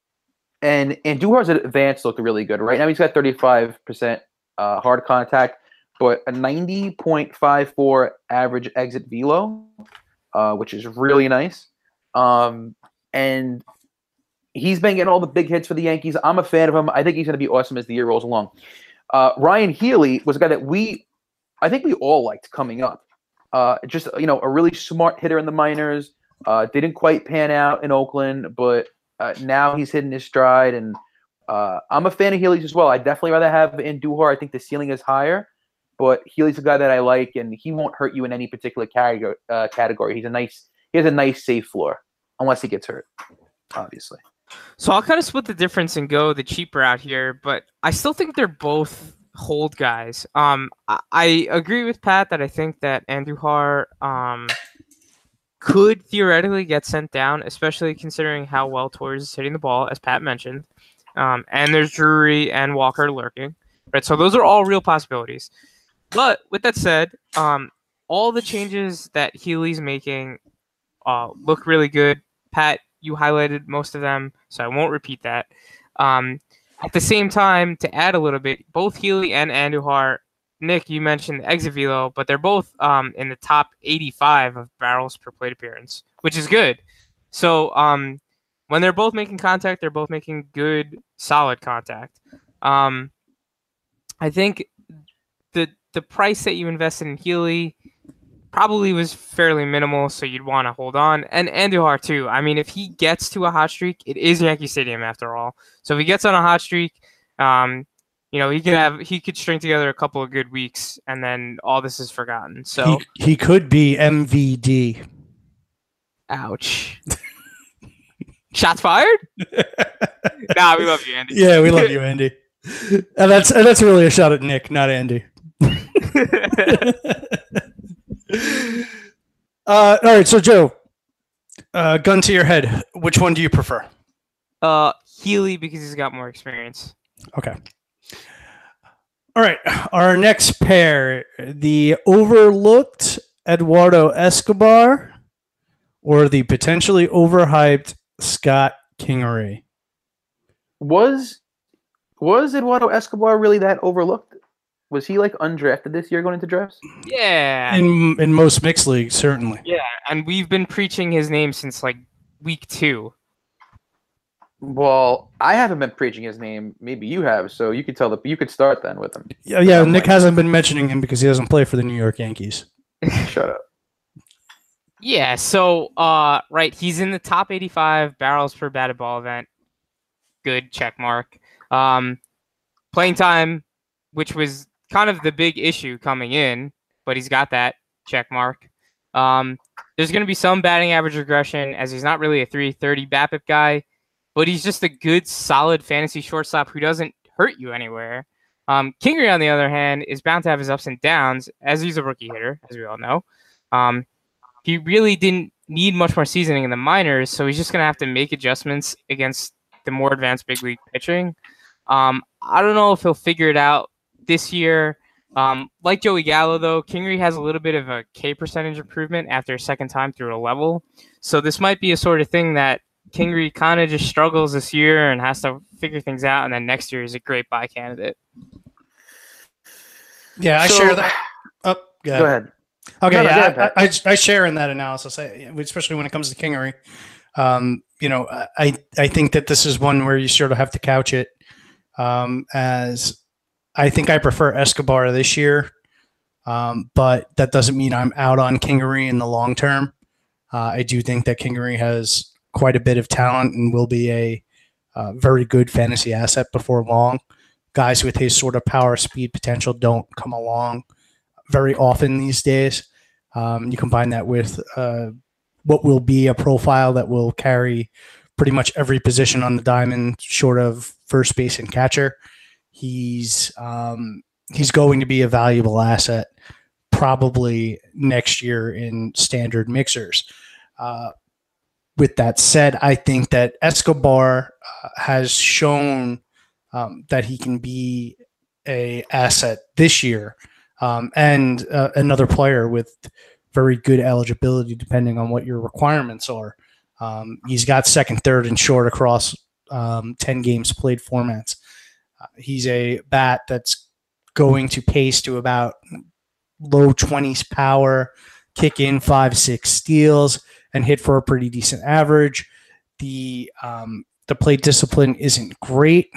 and Andujar's advance looked really good. Right now, he's got 35% uh, hard contact, but a 90.54 average exit velo, uh, which is really nice. Um, and he's been getting all the big hits for the Yankees. I'm a fan of him. I think he's going to be awesome as the year rolls along. Uh, Ryan Healy was a guy that we, I think we all liked coming up. Uh, just you know, a really smart hitter in the minors. Uh, didn't quite pan out in Oakland, but uh, now he's hitting his stride, and uh, I'm a fan of Healy's as well. I definitely rather have Andujar. I think the ceiling is higher, but Healy's a guy that I like, and he won't hurt you in any particular category. Uh, category. He's a nice. He has a nice safe floor, unless he gets hurt, obviously. So I'll kind of split the difference and go the cheaper out here, but I still think they're both hold guys. Um, I, I agree with Pat that I think that Andujar um could theoretically get sent down, especially considering how well Torres is hitting the ball, as Pat mentioned. Um, and there's Drury and Walker lurking, right? So those are all real possibilities. But with that said, um, all the changes that Healy's making uh, look really good. Pat, you highlighted most of them, so I won't repeat that. Um, at the same time, to add a little bit, both Healy and Andujar, Nick, you mentioned exit velo, but they're both um, in the top 85 of barrels per plate appearance, which is good. So um, when they're both making contact, they're both making good, solid contact. Um, I think the the price that you invested in Healy probably was fairly minimal, so you'd want to hold on. And Andujar too. I mean, if he gets to a hot streak, it is Yankee Stadium after all. So if he gets on a hot streak, um, you know, he could have he could string together a couple of good weeks, and then all this is forgotten. So, He, he could be MVD. ouch. Shots fired? nah, we love you, Andy. Yeah, we love you, Andy. And that's and that's really a shot at Nick, not Andy. uh, all right, so Joe, uh, gun to your head. Which one do you prefer? uh, Healy because he's got more experience. Okay. All right, our next pair: the overlooked Eduardo Escobar, or the potentially overhyped Scott Kingery. Was was Eduardo Escobar really that overlooked? Was he like undrafted this year going into drafts? Yeah. In in most mixed leagues, certainly. Yeah, and we've been preaching his name since like week two. Well, I haven't been preaching his name. Maybe you have, so you could tell the you could start then with him. Yeah, yeah. Nick hasn't been mentioning him because he doesn't play for the New York Yankees. Shut up. Yeah, so uh right, he's in the top 85 barrels per batted ball event. Good check mark. Um playing time, which was kind of the big issue coming in, but he's got that check mark. Um there's going to be some batting average regression as he's not really a 330 BABIP guy, but he's just a good solid fantasy shortstop who doesn't hurt you anywhere. Um Kingery on the other hand is bound to have his ups and downs as he's a rookie hitter, as we all know. Um he really didn't need much more seasoning in the minors, so he's just going to have to make adjustments against the more advanced big league pitching. Um, I don't know if he'll figure it out this year. Um, like Joey Gallo, though, Kingery has a little bit of a K percentage improvement after a second time through a level. So this might be a sort of thing that Kingery kind of just struggles this year and has to figure things out, and then next year is a great buy candidate. Yeah, I So- share that. Oh, go ahead. Go ahead. Okay, No, no, yeah, ahead, I, I, I share in that analysis, I, especially when it comes to Kingery. Um, you know, I I think that this is one where you sort of have to couch it um, as I think I prefer Escobar this year, um, but that doesn't mean I'm out on Kingery in the long term. Uh, I do think that Kingery has quite a bit of talent and will be a uh, very good fantasy asset before long. Guys with his sort of power, speed, potential don't come along very often these days. Um, you combine that with uh, what will be a profile that will carry pretty much every position on the diamond, short of first base and catcher. He's um, he's going to be a valuable asset probably next year in standard mixers. Uh, with that said, I think that Escobar uh, has shown um, that he can be a asset this year um, and uh, another player with very good eligibility depending on what your requirements are. Um, he's got second, third, and short across um, 10 games played formats. Uh, he's a bat that's going to pace to about low 20s power, kick in five, six steals, and hit for a pretty decent average. The um, the play discipline isn't great,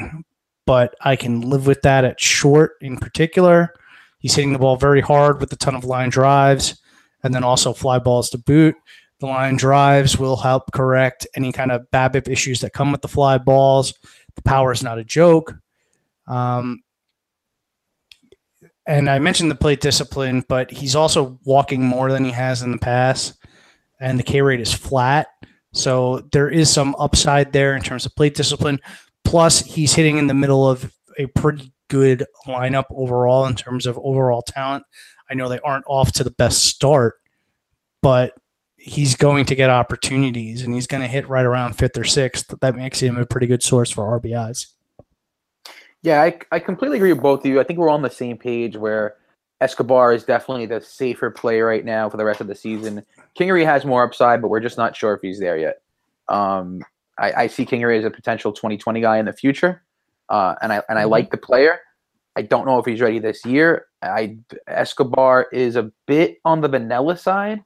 but I can live with that at short in particular. He's hitting the ball very hard with a ton of line drives and then also fly balls to boot. The line drives will help correct any kind of BABIP issues that come with the fly balls. The power is not a joke. Um, and I mentioned the plate discipline, but he's also walking more than he has in the past, and the K rate is flat. So there is some upside there in terms of plate discipline. Plus, he's hitting in the middle of a pretty good lineup overall in terms of overall talent. I know they aren't off to the best start, but he's going to get opportunities and he's going to hit right around fifth or sixth. That makes him a pretty good source for RBIs. Yeah, I, I completely agree with both of you. I think we're on the same page where Escobar is definitely the safer play right now for the rest of the season. Kingery has more upside, but we're just not sure if he's there yet. Um, I, I see Kingery as a potential 2020 guy in the future, uh, and I and I Mhm. like the player. I don't know if he's ready this year. I Escobar is a bit on the vanilla side,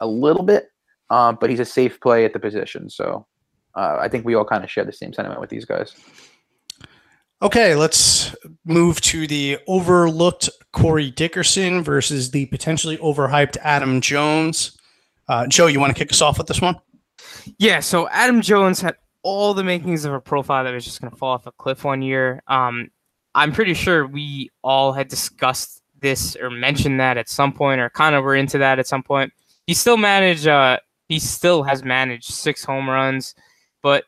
a little bit, um, but he's a safe play at the position. So uh, I think we all kind of share the same sentiment with these guys. Okay, let's move to the overlooked Corey Dickerson versus the potentially overhyped Adam Jones. Uh, Joe, you want to kick us off with this one? Yeah, so Adam Jones had all the makings of a profile that was just going to fall off a cliff one year. Um, I'm pretty sure we all had discussed this or mentioned that at some point, or kind of were into that at some point. He still managed. Uh, he still has managed six home runs, but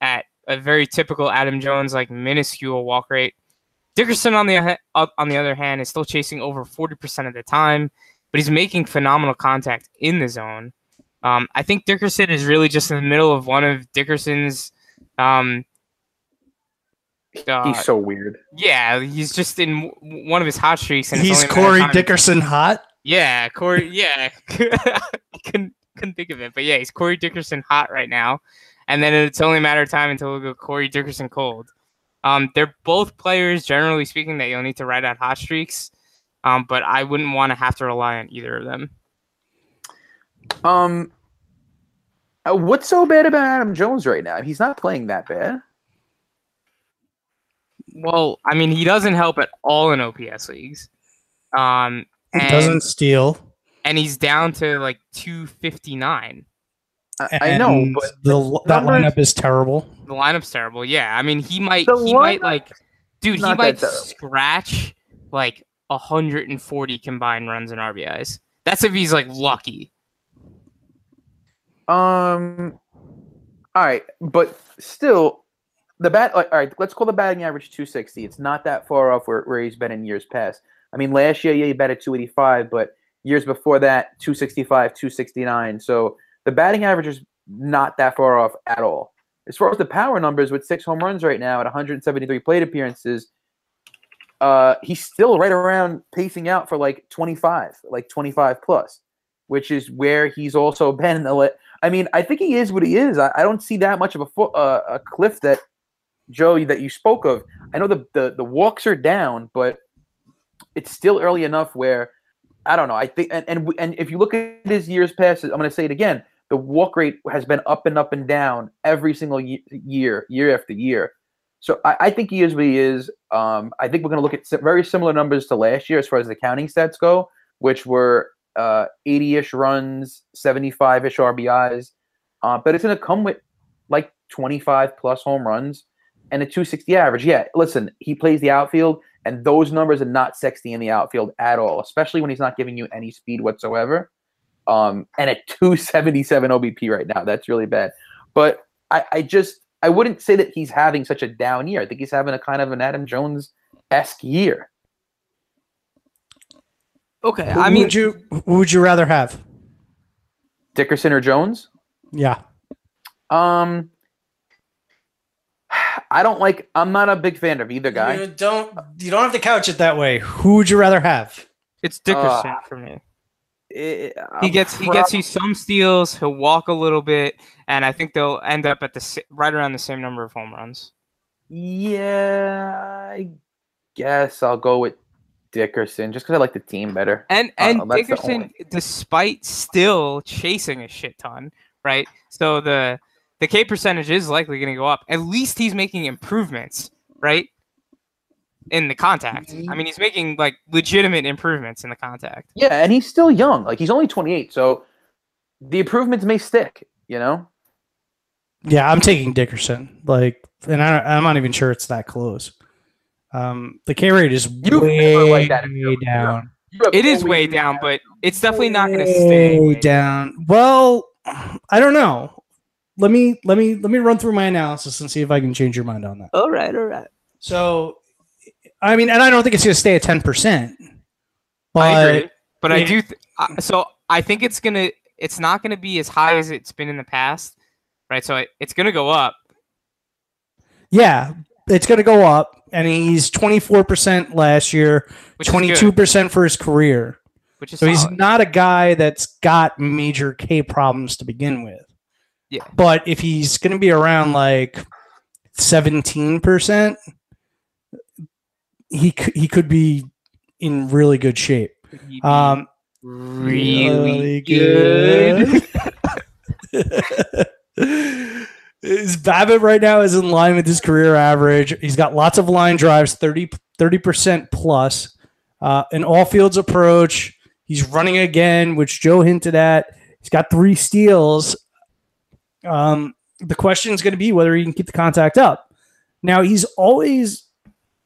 at a very typical Adam Jones like minuscule walk rate. Dickerson on the on the other hand is still chasing over 40% of the time, but he's making phenomenal contact in the zone. Um, I think Dickerson is really just in the middle of one of Dickerson's. Um, uh, He's so weird. yeah, he's just in w- one of his hot streaks, and He's only a of Corey Dickerson hot. Yeah, Corey. Yeah, I couldn't couldn't think of it, but yeah, he's Corey Dickerson hot right now, and then it's only a matter of time until we go Corey Dickerson cold. Um, they're both players, generally speaking, that you'll need to ride out hot streaks. Um, but I wouldn't want to have to rely on either of them. Um, uh, what's so bad about Adam Jones right now? He's not playing that bad. Well, I mean, he doesn't help at all in OPS leagues. Um, He and, doesn't steal. and he's down to like 259. I, I know, but the, that numbers- lineup is terrible. The lineup's terrible. Yeah, I mean, he might, The he might like, dude, he might scratch like 140 combined runs and RBIs. That's if he's like lucky. um, all right, but still, the bat. All right, let's call the batting average 260. It's not that far off where, where he's been in years past. I mean, last year, yeah, he batted 285, but years before that, 265, 269. So the batting average is not that far off at all. As far as the power numbers, with six home runs right now at 173 plate appearances, uh, he's still right around pacing out for like 25, like 25 plus, which is where he's also been I mean, I think he is what he is. I, I don't see that much of a fo- uh, a cliff that Joe that you spoke of. I know the, the the walks are down, but it's still early enough where I don't know. I think and and, and if you look at his years past, I'm going to say it again. The walk rate has been up and up and down every single year, year after year. So I, I think he is what he is. Um, I think we're going to look at very similar numbers to last year as far as the counting stats go, which were uh, 80-ish runs, 75-ish RBIs. Uh, but it's going to come with like 25 plus home runs and a 260 average. Yeah, listen, he plays the outfield, and those numbers are not sexy in the outfield at all, especially when he's not giving you any speed whatsoever. Um, and at 277 OBP right now, that's really bad. But I, I just I wouldn't say that he's having such a down year. I think he's having a kind of an Adam Jones esque year. Okay, Who I mean, would you who would you rather have? Dickerson or Jones? Yeah. Um, I don't like. I'm not a big fan of either guy. You don't you don't have to couch it that way. Who would you rather have? it's Dickerson uh, for me. Eh, He I'm gets he gets you some steals. He'll walk a little bit, and I think they'll end up at the right around the same number of home runs. Yeah, I guess I'll go with Dickerson just because I like the team better. And Uh, and the Dickerson, only- despite still chasing a shit ton, right? So the the K percentage is likely going to go up. At least he's making improvements, right? In the contact. I mean, he's making like legitimate improvements in the contact. Yeah, and he's still young. Like he's only 28, so the improvements may stick. You know. Yeah, I'm taking Dickerson. Like, and I, I'm not even sure it's that close. Um, the K rate is You way like that. down. It is way down, but it's definitely not going to stay Way way down. Well, I don't know. Let me let me let me run through my analysis and see if I can change your mind on that. All right, all right. So, I mean, and I don't think it's going to stay at ten percent. I agree, but I do. Th- so I think it's gonna. It's not gonna be as high as it's been in the past, right? So it, it's gonna go up. Yeah, it's going to go up, and he's twenty four percent last year, twenty two percent for his career. Which is So he's not a guy that's got major K problems to begin with. Yeah. But if he's going to be around like 17%, he he could be in really good shape. Um really good. his BABIP right now is in line with his career average. He's got lots of line drives, 30 percent plus, uh, an all fields approach. He's running again, which Joe hinted at. He's got three steals. Um, the question is going to be whether he can keep the contact up. Now he's always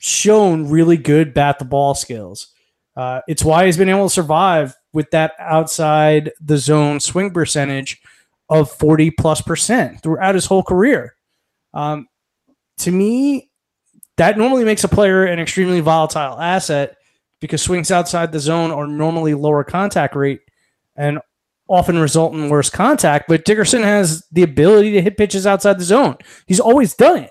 shown really good bat the ball skills. Uh, it's why he's been able to survive with that outside the zone swing percentage of 40 plus percent throughout his whole career. Um, to me, that normally makes a player an extremely volatile asset because swings outside the zone are normally lower contact rate and often result in worse contact. But Dickerson has the ability to hit pitches outside the zone. He's always done it.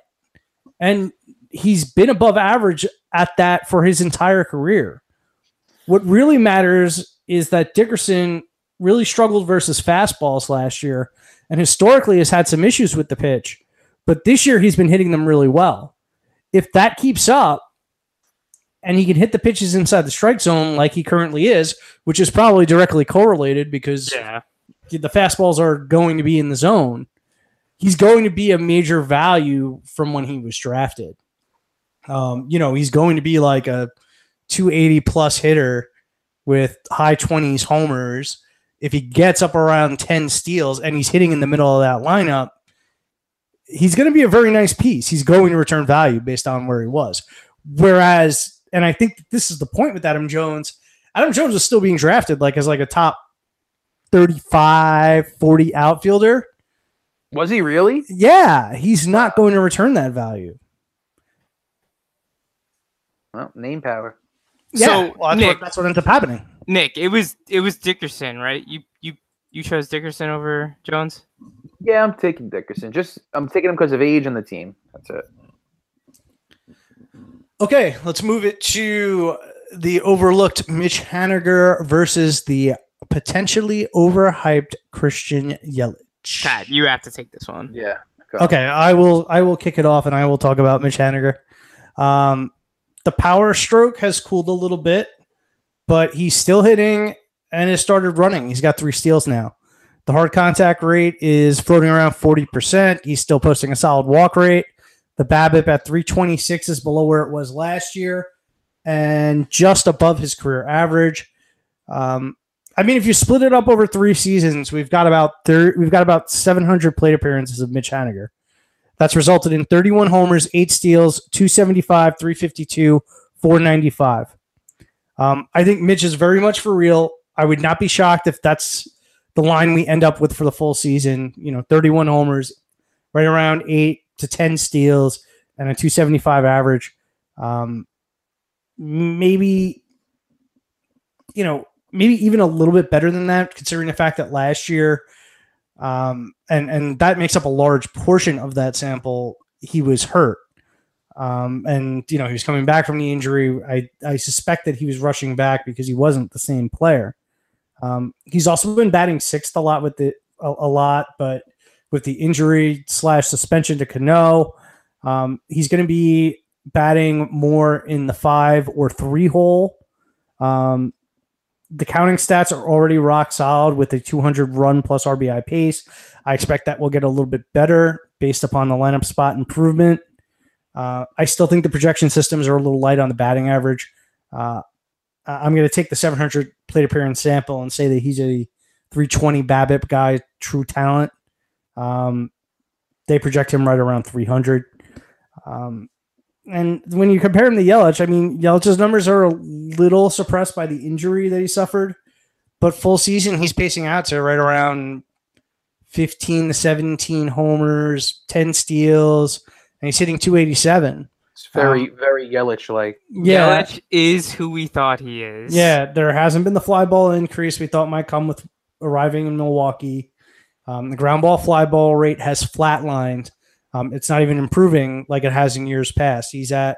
And he's been above average at that for his entire career. What really matters is that Dickerson really struggled versus fastballs last year and historically has had some issues with the pitch. But this year he's been hitting them really well. If that keeps up and he can hit the pitches inside the strike zone like he currently is, which is probably directly correlated because Yeah. the fastballs are going to be in the zone. He's going to be a major value from when he was drafted. Um, you know, he's going to be like a 280 plus hitter with high 20s homers. If he gets up around 10 steals and he's hitting in the middle of that lineup, he's going to be a very nice piece. He's going to return value based on where he was. Whereas, and I think this is the point with Adam Jones. Adam Jones is still being drafted like as like a top 35, 40 outfielder. Was he really? Yeah, he's not going to return that value. Well, name power. Yeah, So, well, that's, Nick- what, that's what ends up happening. Nick, it was it was Dickerson, right? You you you chose Dickerson over Jones. Yeah, I'm taking Dickerson. Just I'm taking him because of age on the team. That's it. Okay, let's move it to the overlooked Mitch Haniger versus the potentially overhyped Christian Yelich. Pat, you have to take this one. Yeah. Okay, I will. I will kick it off, and I will talk about Mitch Haniger. Um, the power stroke has cooled a little bit, but he's still hitting and has started running. He's got three steals now. The hard contact rate is floating around forty percent. He's still posting a solid walk rate. The BABIP at 326 is below where it was last year and just above his career average. Um, I mean, if you split it up over three seasons, we've got about 30, we've got about 700 plate appearances of Mitch Haniger. That's resulted in 31 homers, eight steals, 275, 352, 495. Um, I think Mitch is very much for real. I would not be shocked if that's the line we end up with for the full season. You know, 31 homers, right around eight to 10 steals, and a 275 average. Um, maybe, you know, maybe even a little bit better than that, considering the fact that last year, um, and and that makes up a large portion of that sample. He was hurt, um, and you know he was coming back from the injury. I I suspect that he was rushing back because he wasn't the same player. Um, he's also been batting sixth a lot with the a, a lot, but with the injury slash suspension to Cano, um, he's going to be batting more in the five or three hole. Um, the counting stats are already rock solid with a 200 run plus RBI pace. I expect that will get a little bit better based upon the lineup spot improvement. Uh, I still think the projection systems are a little light on the batting average. Uh, I'm going to take the 700 plate appearance sample and say that he's a 320 BABIP guy, true talent. Um, they project him right around 300. Um, and when you compare him to Yelich, I mean, Yelich's numbers are a little suppressed by the injury that he suffered, but full season he's pacing out to right around 15 to 17 homers, 10 steals, and he's hitting 287. It's very, um, very Yelich like. Yeah. Yelich is who we thought he is. Yeah, there hasn't been the fly ball increase we thought might come with arriving in Milwaukee. Um, the ground ball fly ball rate has flatlined um, it's not even improving like it has in years past. He's at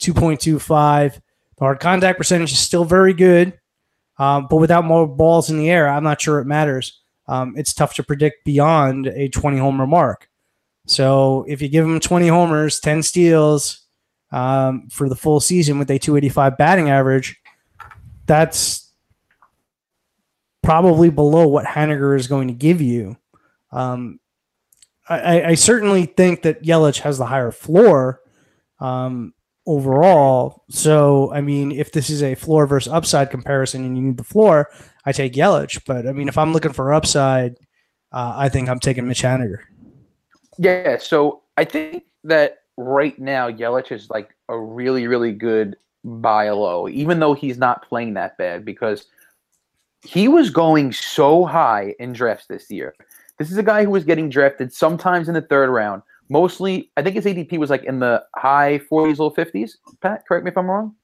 2.25. The hard contact percentage is still very good, um, but without more balls in the air, I'm not sure it matters. Um, it's tough to predict beyond a 20 homer mark. So if you give him 20 homers, 10 steals um, for the full season with a 285 batting average, that's probably below what Haniger is going to give you. Um, I, I certainly think that Yelich has the higher floor um, overall. So, I mean, if this is a floor versus upside comparison and you need the floor, I take Yelich. But I mean, if I'm looking for upside, uh, I think I'm taking Mitch Haniger. Yeah. So I think that right now Yelich is like a really, really good buy low, even though he's not playing that bad because he was going so high in drafts this year. This is a guy who was getting drafted sometimes in the third round. Mostly, I think his ADP was like in the high 40s, low 50s. Pat, correct me if I'm wrong.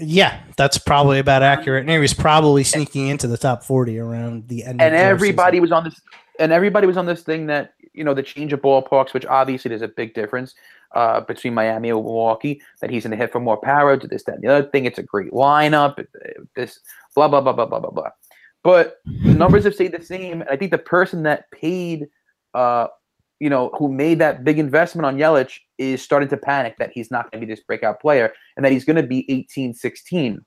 Yeah, that's probably about accurate. And he was probably sneaking into the top 40 around the end. And everybody was on this, and everybody was on this thing that you know the change of ballparks, which obviously there's a big difference uh, between Miami and Milwaukee. That he's going to hit for more power to this, that, and the other thing. It's a great lineup. This blah blah blah blah blah blah blah. But the numbers have stayed the same. I think the person that paid, uh, you know, who made that big investment on Yelich is starting to panic that he's not going to be this breakout player and that he's going to be 18, 16.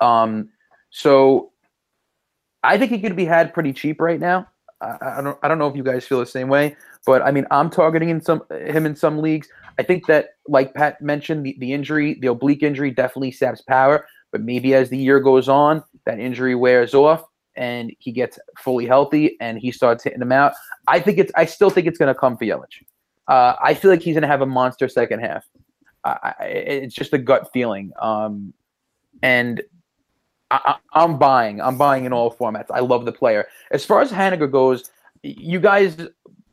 Um, so I think he could be had pretty cheap right now. I, I, don't I don't know if you guys feel the same way, but I mean I'm targeting in some him in some leagues. I think that like Pat mentioned, the, the injury, the oblique injury definitely saps power, but maybe as the year goes on, that injury wears off and he gets fully healthy and he starts hitting them out. I think it's. I still think it's going to come for Yelich. Uh, I feel like he's going to have a monster second half. I, it's just a gut feeling, um, and I, am buying. I'm buying in all formats. I love the player. As far as Haniger goes, you guys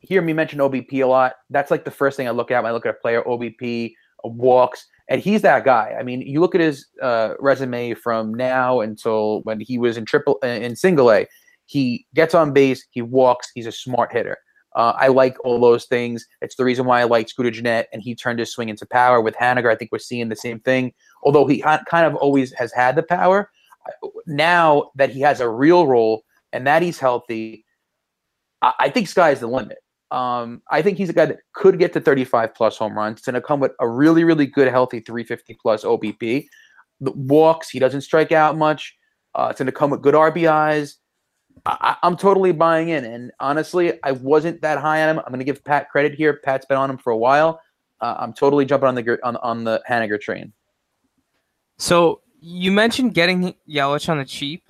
hear me mention OBP a lot. That's like the first thing I look at when I look at a player. OBP walks and he's that guy. I mean, you look at his uh, resume from now until when he was in triple uh, in single A. He gets on base, he walks, he's a smart hitter. Uh, I like all those things. It's the reason why I like Scooter Gennett, and he turned his swing into power with Haniger. I think we're seeing the same thing. Although he ha- kind of always has had the power, now that he has a real role and that he's healthy, I, I think sky's the limit. Um, I think he's a guy that could get to 35 plus home runs. It's going to come with a really, really good, healthy 350 plus OBP. The walks, he doesn't strike out much. Uh, it's going to come with good RBIs. I, am totally buying in. And honestly, I wasn't that high on him. I'm going to give Pat credit here. Pat's been on him for a while. Uh, I'm totally jumping on the on on the Haniger train. So you mentioned getting Yelich on the cheap.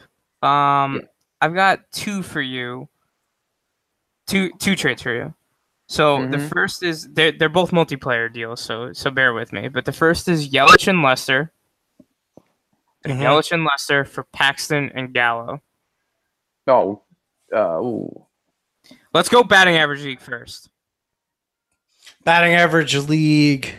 Um, yeah. I've got two for you. Two two trades for you. So mm-hmm. the first is they're they're both multiplayer deals. So so bear with me. But the first is Yelich and Lester. Mm-hmm. Yelich and Lester for Paxton and Gallo. Oh, uh, ooh. Let's go batting average league first. Batting average league.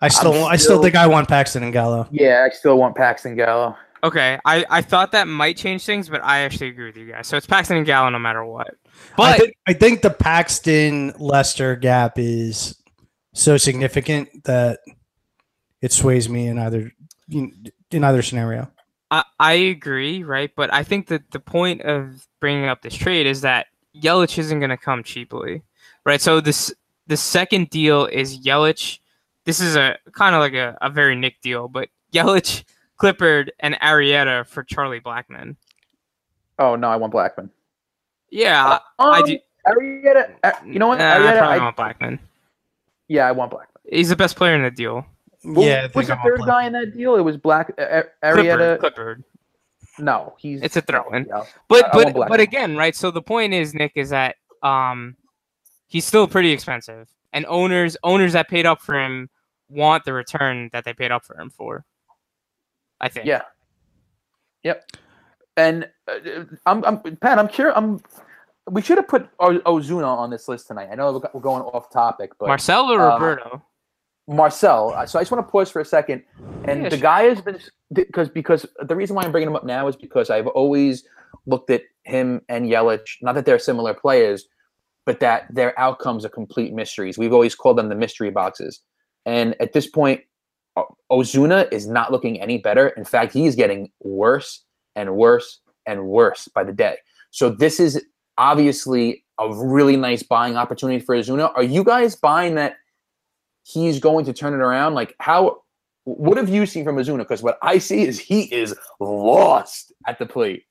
I still, still, I still think I want Paxton and Gallo. Yeah, I still want Paxton Gallo. Okay, I, I thought that might change things, but I actually agree with you guys. So it's Paxton and Gallo no matter what. But I think, I think the Paxton Lester gap is so significant that it sways me in either in either scenario. I, I agree, right? But I think that the point of bringing up this trade is that Yelich isn't going to come cheaply, right? So this the second deal is Yelich. This is a kind of like a, a very Nick deal, but Yelich, Clippard, and Arrieta for Charlie Blackmon. Oh no, I want Blackmon. Yeah, um, I do. Arrieta, uh, you know what? Nah, Arrieta, I probably I, want Blackmon. Yeah, I want Blackmon. He's the best player in the deal. Well, yeah, was the third guy in that deal? It was Black uh, Arrieta. Clippard. Clippard. No, he's it's a throw-in. Yeah. But I, but but again, right? So the point is, Nick, is that um, he's still pretty expensive, and owners owners that paid up for him want the return that they paid up for him for. I think. Yeah. Yep. And uh, I'm, I'm Pat. I'm curious. I'm. We should have put Ozuna on this list tonight. I know we're going off topic, but Marcelo or uh, Roberto. Marcel. Uh, so I just want to pause for a second. And yeah, the sure. guy has been because because the reason why I'm bringing him up now is because I've always looked at him and Yelich. Not that they're similar players, but that their outcomes are complete mysteries. We've always called them the mystery boxes. And at this point, Ozuna is not looking any better. In fact, he is getting worse and worse and worse by the day. So this is obviously a really nice buying opportunity for Ozuna. Are you guys buying that? he's going to turn it around? Like, how? What have you seen from Ozuna? Because what I see is he is lost at the plate.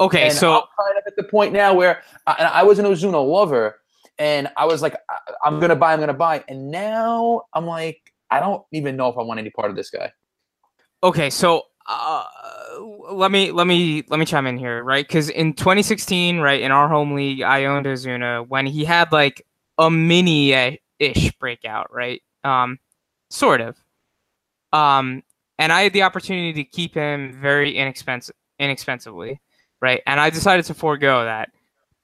Okay, and so I'm kind of at the point now where I, I was an Ozuna lover, and I was like, I'm gonna buy, I'm gonna buy, and now I'm like, I don't even know if I want any part of this guy. Okay, so uh, let me let me let me chime in here, right? Because in 2016, right in our home league, I owned Ozuna when he had like a mini ish breakout, right? Um, sort of. Um, and I had the opportunity to keep him very inexpensive, inexpensively, right? And I decided to forego that.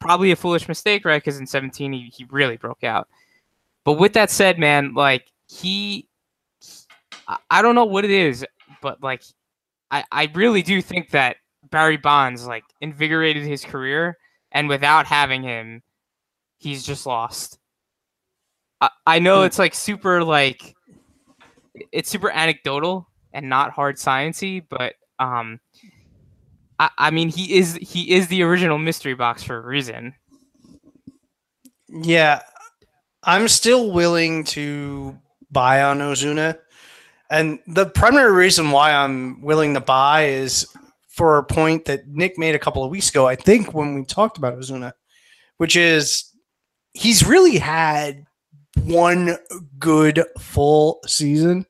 Probably a foolish mistake, right? Because in 17 he, he really broke out. But with that said, man, like he, I don't know what it is, but like, I I really do think that Barry Bonds like invigorated his career, and without having him, he's just lost. I, I know hmm. it's like super like it's super anecdotal and not hard sciency, but um, I, I mean he is he is the original mystery box for a reason. Yeah, I'm still willing to buy on Ozuna. And the primary reason why I'm willing to buy is for a point that Nick made a couple of weeks ago, I think when we talked about Ozuna, which is he's really had one good full season.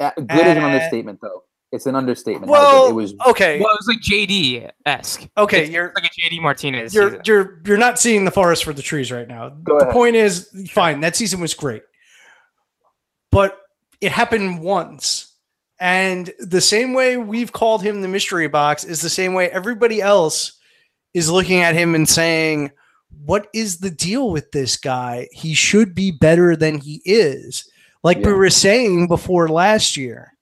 Uh, good is an understatement, though. It's an understatement. Well, it was okay. Well, it was like JD esque. Okay, it's you're like a JD Martinez. You're season. you're you're not seeing the forest for the trees right now. Go the ahead. point is, fine. That season was great, but it happened once. And the same way we've called him the mystery box is the same way everybody else is looking at him and saying, what is the deal with this guy? He should be better than he is. Like yeah. we were saying before last year.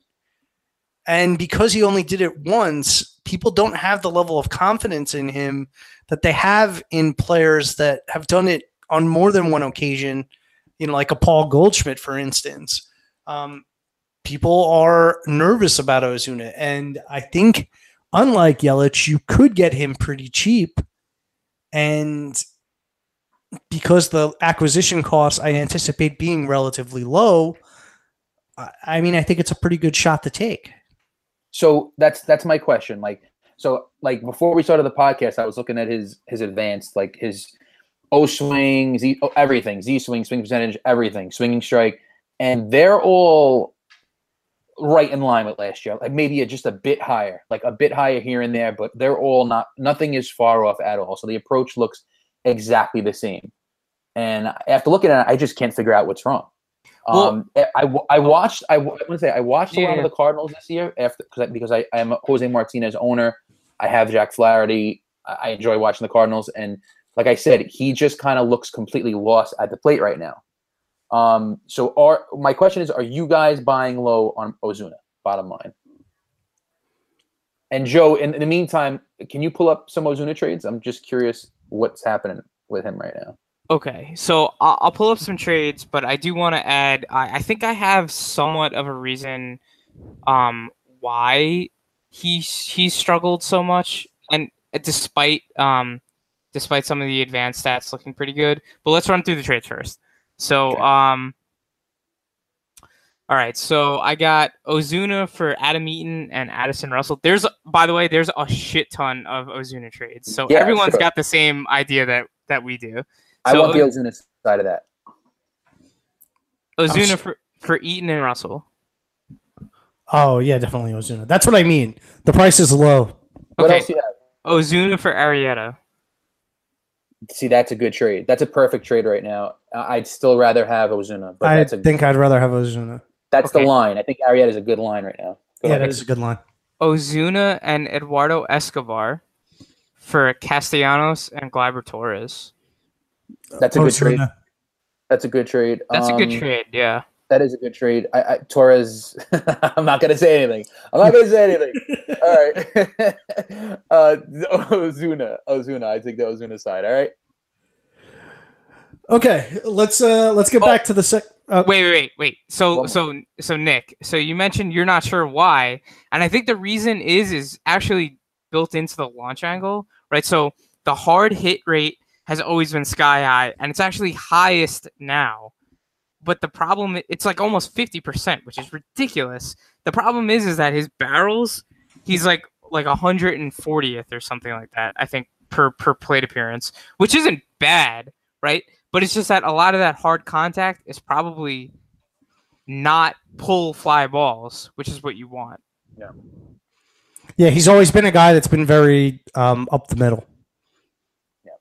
And because he only did it once, people don't have the level of confidence in him that they have in players that have done it on more than one occasion. You know, like a Paul Goldschmidt, for instance. Um, people are nervous about Ozuna, and I think unlike Yelich, you could get him pretty cheap, and because the acquisition costs I anticipate being relatively low, I- mean, I think it's a pretty good shot to take. So that's that's my question. Like, so like before we started the podcast, I was looking at his his advanced, like his O swing, Z, everything, Z swing, swing percentage, everything, swinging strike, and they're all right in line with last year. Like maybe just a bit higher, like a bit higher here and there, but they're all not. Nothing is far off at all. So the approach looks exactly the same. And after looking at it, I just can't figure out what's wrong. Well- Um, I, I, I watched. I, want to say I watched a lot of the Cardinals this year after because I, because I, I am a Jose Martinez owner. I have Jack Flaherty. I, I enjoy watching the Cardinals, and like I said, he just kind of looks completely lost at the plate right now. Um, so are my question is, are you guys buying low on Ozuna? Bottom line. And Joe, in, in the meantime, can you pull up some Ozuna trades? I'm just curious what's happening with him right now. Okay, so I'll, I'll pull up some trades, but I do want to add. I, I think I have somewhat of a reason, um, why he he's struggled so much, and despite um, despite some of the advanced stats looking pretty good. But let's run through the trades first. So Okay. um, all right, so I got Ozuna for Adam Eaton and Addison Russell. There's, by the way, there's a shit ton of Ozuna trades, so Yeah, everyone's sure. got the same idea that that we do. I So- want the Ozuna side of that. Ozuna s- for, for Eaton and Russell. Oh yeah, definitely Ozuna. That's what I mean. The price is low. What Okay. else do you have? Ozuna for Arrieta. See, that's a good trade. That's a perfect trade right now. I- I'd still rather have Ozuna, but I that's a think I'd rather have Ozuna. that's Okay. the line. I think Arrieta is a good line right now. Go Yeah, that is a good line. Ozuna and Eduardo Escobar for Castellanos and Gleyber Torres. That's a good trade. That's a good trade. That's a good Um, trade, yeah. That is a good trade. I, I Torres. I'm not gonna say anything. I'm not gonna say anything. All right. uh, Ozuna. Ozuna. I take the Ozuna side. All right. Okay, let's uh let's get Oh. back to the sec. Uh, Wait, wait, wait, wait. So, so, so, Nick. So you mentioned you're not sure why, and I think the reason is is actually built into the launch angle, right? So the hard hit rate has always been sky high, and it's actually highest now. But the problem, it's like almost fifty percent, which is ridiculous. The problem is, is that his barrels, he's like like hundred and fortieth or something like that. I think per per plate appearance, which isn't bad, right? But it's just that a lot of that hard contact is probably not pull fly balls, which is what you want. yeah, Yeah, he's always been a guy that's been very um up the middle. Yeah.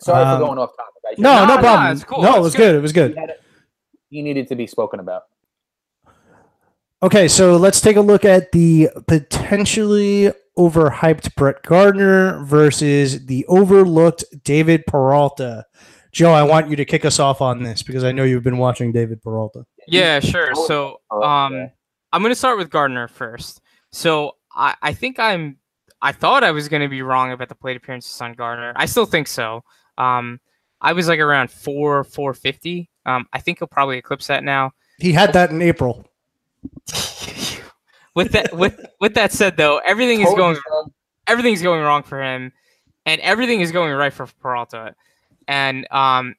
Sorry Um, for going off topic. I No, No, no, no, problem. it's cool, No, it it's was good. good. It was good. He, it- he needed to be spoken about. Okay, so let's take a look at the potentially overhyped Brett Gardner versus the overlooked David Peralta. Joe, I want you to kick us off on this because I know you've been watching David Peralta. Yeah, sure. So, um. I'm gonna start with Gardner first. So, I, I think I'm. I thought I was gonna be wrong about the plate appearances on Gardner. I still think so. Um, I was like around four, four fifty. Um, I think he'll probably eclipse that now. He had that in April. with that, with with that said, though, everything is going so. everything's going wrong for him, and everything is going right for Peralta. And um,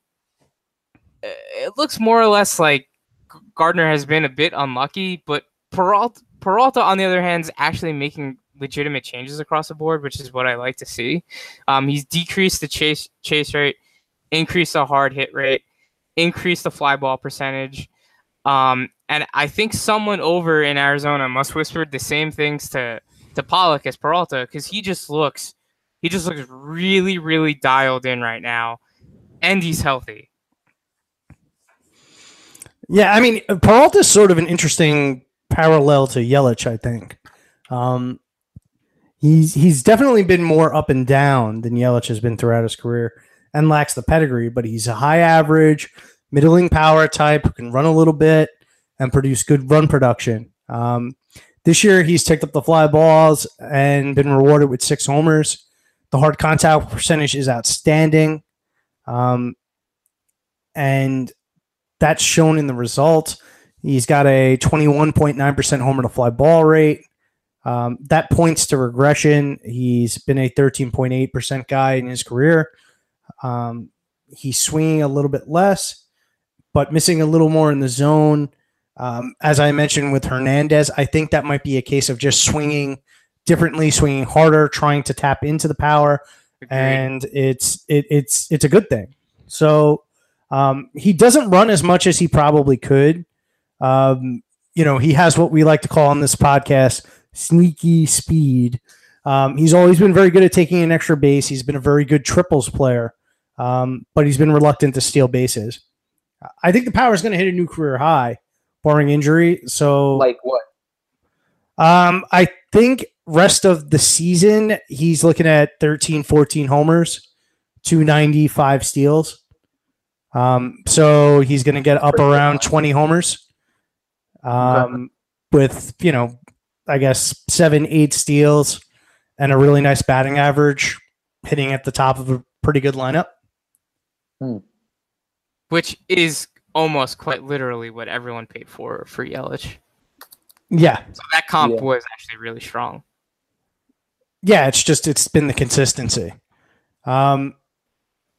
it looks more or less like Gardner has been a bit unlucky, but Peralta, Peralta on the other hand, is actually making legitimate changes across the board, which is what I like to see. Um, he's decreased the chase chase rate, increased the hard hit rate, increased the fly ball percentage. Um, and I think someone over in Arizona must whisper the same things to to Pollock as Peralta because he just looks he just looks really really dialed in right now, and he's healthy. Yeah, I mean, Peralta's sort of an interesting parallel to Yelich, I think. Um, he's he's definitely been more up and down than Yelich has been throughout his career, and lacks the pedigree. But he's a high average, middling power type who can run a little bit and produce good run production. Um, This year, he's picked up the fly balls and been rewarded with six homers. The hard contact percentage is outstanding. Um, and that's shown in the results. He's got a 21.9% homer to fly ball rate. Um, that points to regression. He's been a 13.8% guy in his career. Um, he's swinging a little bit less, but missing a little more in the zone. Um, as I mentioned with Hernandez, I think that might be a case of just swinging differently, swinging harder, trying to tap into the power, Agreed. and it's it, it's it's a good thing. So um, he doesn't run as much as he probably could. Um, you know, he has what we like to call on this podcast sneaky speed. Um, he's always been very good at taking an extra base. He's been a very good triples player, um, but he's been reluctant to steal bases. I think the power is going to hit a new career high, barring injury. So, Like what? um, I think rest of the season, he's looking at 13, 14 homers, 295 steals. Um, so he's going to get up around 20 homers. Um, with, you know, I guess seven, eight steals and a really nice batting average, hitting at the top of a pretty good lineup. Which is almost quite literally what everyone paid for for Yelich. Yeah. So that comp Yeah. was actually really strong. Yeah, it's just it's been the consistency. Um,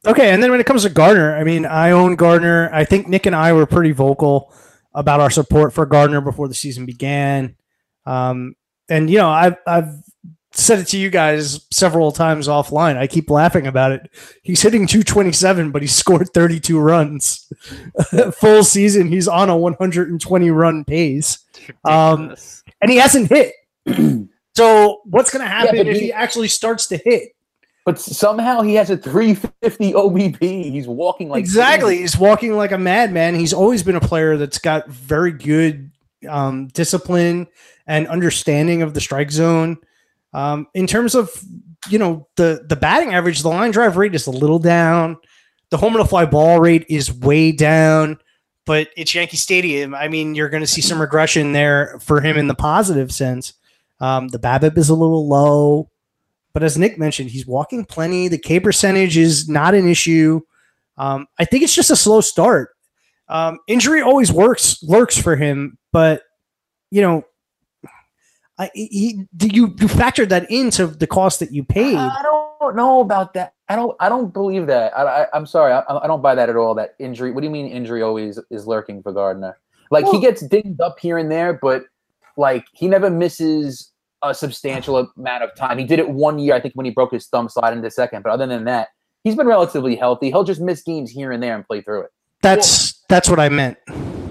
okay, and then when it comes to Gardner, I mean, I own Gardner. I think Nick and I were pretty vocal about our support for Gardner before the season began. Um, and you know, I've I've said it to you guys several times offline. I keep laughing about it. He's hitting 227, but he scored 32 runs. Full season, he's on a 120 run pace Um, and he hasn't hit. so what's going to happen but if he- he actually starts to hit? But somehow he has a 350 OBP. He's walking like exactly. crazy. He's walking like a madman. He's always been a player that's got very good um, discipline and understanding of the strike zone. Um, in terms of you know the the batting average, the line drive rate is a little down. The home to fly ball rate is way down. But it's Yankee Stadium. I mean, you're going to see some regression there for him in the positive sense. Um, the BABIP is a little low, but as Nick mentioned, he's walking plenty. The K percentage is not an issue. Um, I think it's just a slow start. Um, injury always works lurks for him, but you know, I he, do you you factored that into the cost that you paid? I don't know about that. I don't. I don't believe that. I, I, I'm sorry. I, I don't buy that at all. That injury. What do you mean injury always is lurking for Gardner? Like he gets dinged up here and there, but like he never misses a substantial amount of time. He did it one year, I think, when he broke his thumb slide into second. But other than that, he's been relatively healthy. He'll just miss games here and there and play through it. That's that's what I meant.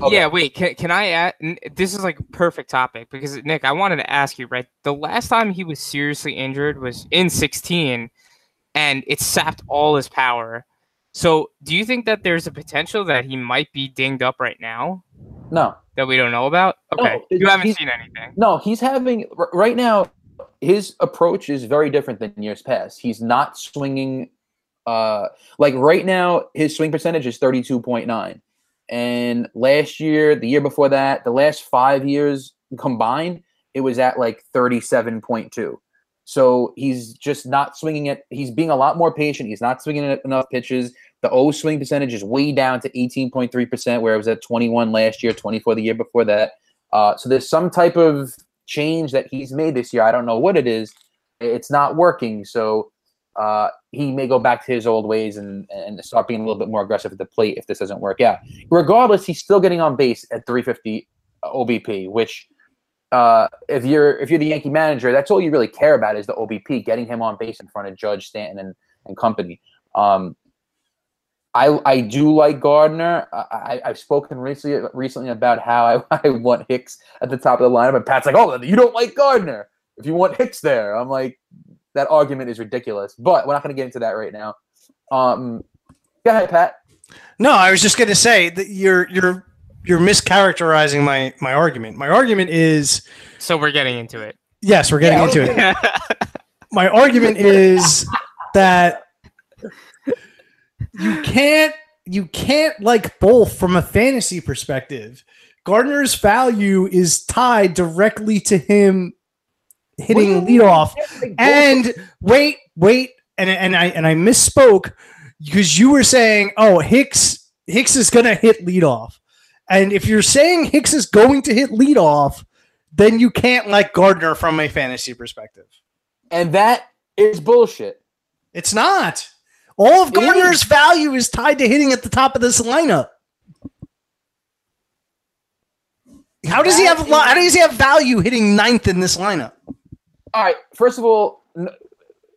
Okay. Yeah, wait. Can, can I add? This is like a perfect topic because Nick, I wanted to ask you. Right, the last time he was seriously injured was in 16, and it sapped all his power. So, do you think that there's a potential that he might be dinged up right now No, that we don't know about? No, Okay, you haven't seen anything. No, he's having right now. His approach is very different than years past. He's not swinging. Uh, like right now, his swing percentage is thirty two point nine, and last year, the year before that, the last five years combined, it was at like thirty seven point two. So he's just not swinging it. He's being a lot more patient. He's not swinging it enough pitches. The O swing percentage is way down to 18.3%, where it was at 21 last year, 24 the year before that. Uh, so there's some type of change that he's made this year. I don't know what it is. It's not working. So uh, he may go back to his old ways and, and start being a little bit more aggressive at the plate if this doesn't work out. Regardless, he's still getting on base at 350 OBP, which uh, if you're if you're the Yankee manager, that's all you really care about is the OBP, getting him on base in front of Judge Stanton and, and company. Um, I I do like Gardner. I, I I've spoken recently recently about how I, I want Hicks at the top of the lineup, and Pat's like, "Oh, you don't like Gardner if you want Hicks there." I'm like, that argument is ridiculous. But we're not going to get into that right now. Um, go ahead, Pat. No, I was just going to say that you're you're you're mischaracterizing my my argument. My argument is So we're getting into it. yes, we're getting Yeah, into okay. it. My argument is that you can't you can't like both from a fantasy perspective Gardner's value is tied directly to him What do you hitting mean? leadoff. And wait, wait, and and I and I misspoke because you were saying, oh, Hicks Hicks is gonna hit leadoff. And if you're saying Hicks is going to hit leadoff, then you can't like Gardner from a fantasy perspective. and that is bullshit. It's not. All of Gardner's value is tied to hitting at the top of this lineup. How does he have lo- how does he have value hitting ninth in this lineup? All right. First of all,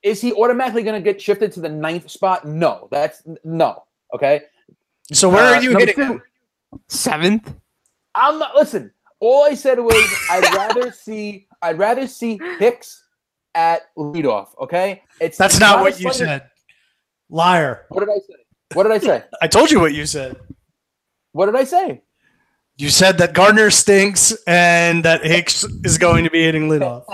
is he automatically going to get shifted to the ninth spot? No, that's no. Okay. So where Uh, are you number hitting? two. Seventh. I'm not. Listen. All I said was I'd rather see I'd rather see Hicks at leadoff. Okay. It's That's it's not a what you slender- said. Liar. What did I say? What did I say? I told you what you said. What did I say? You said that Gardner stinks and that Hicks is going to be hitting leadoff.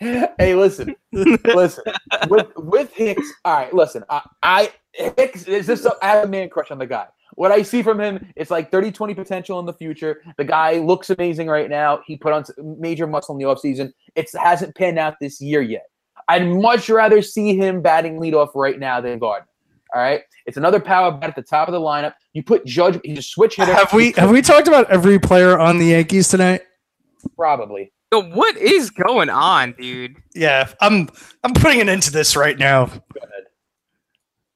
hey, listen, listen. With with Hicks, all right. Listen, I, I Hicks is just I have a man crush on the guy. What I see from him, it's like 30-20 potential in the future. The guy looks amazing right now. He put on major muscle in the offseason. It hasn't panned out this year yet. I'd much rather see him batting leadoff right now than Gardner. All right, it's another power bat at the top of the lineup. You put Judge, he's a switch hitter. Have we have we talked about every player on the Yankees tonight? probably? Yo, what is going on, dude? Yeah, I'm I'm putting an end to this right now. Go ahead.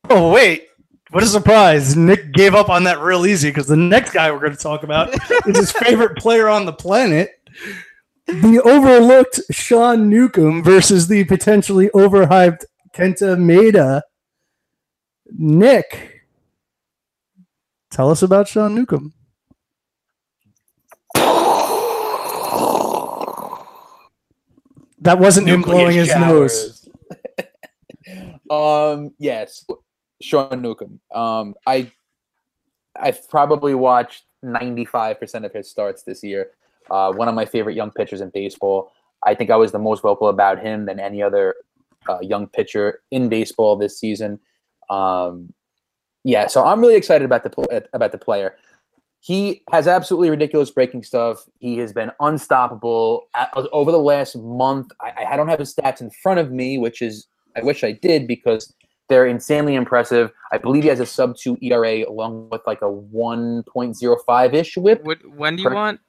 Oh wait, what a surprise! Nick gave up on that real easy because the next guy we're going to talk about is his favorite player on the planet, the overlooked Sean Newcomb versus the potentially overhyped Kenta Maeda. Nick, tell us about Sean Newcomb. That wasn't him blowing his nose. um. Yes, Sean Newcomb. Um. I. I've probably watched ninety five percent of his starts this year. Uh, one of my favorite young pitchers in baseball. I think I was the most vocal about him than any other uh, young pitcher in baseball this season. Um, yeah, so I'm really excited about the about the player. He has absolutely ridiculous breaking stuff. He has been unstoppable A- over the last month. I, I don't have his stats in front of me, which is I wish I did because they're insanely impressive. I believe he has a sub two ERA along with like a 1.05 ish whip. What? When do you Per- want?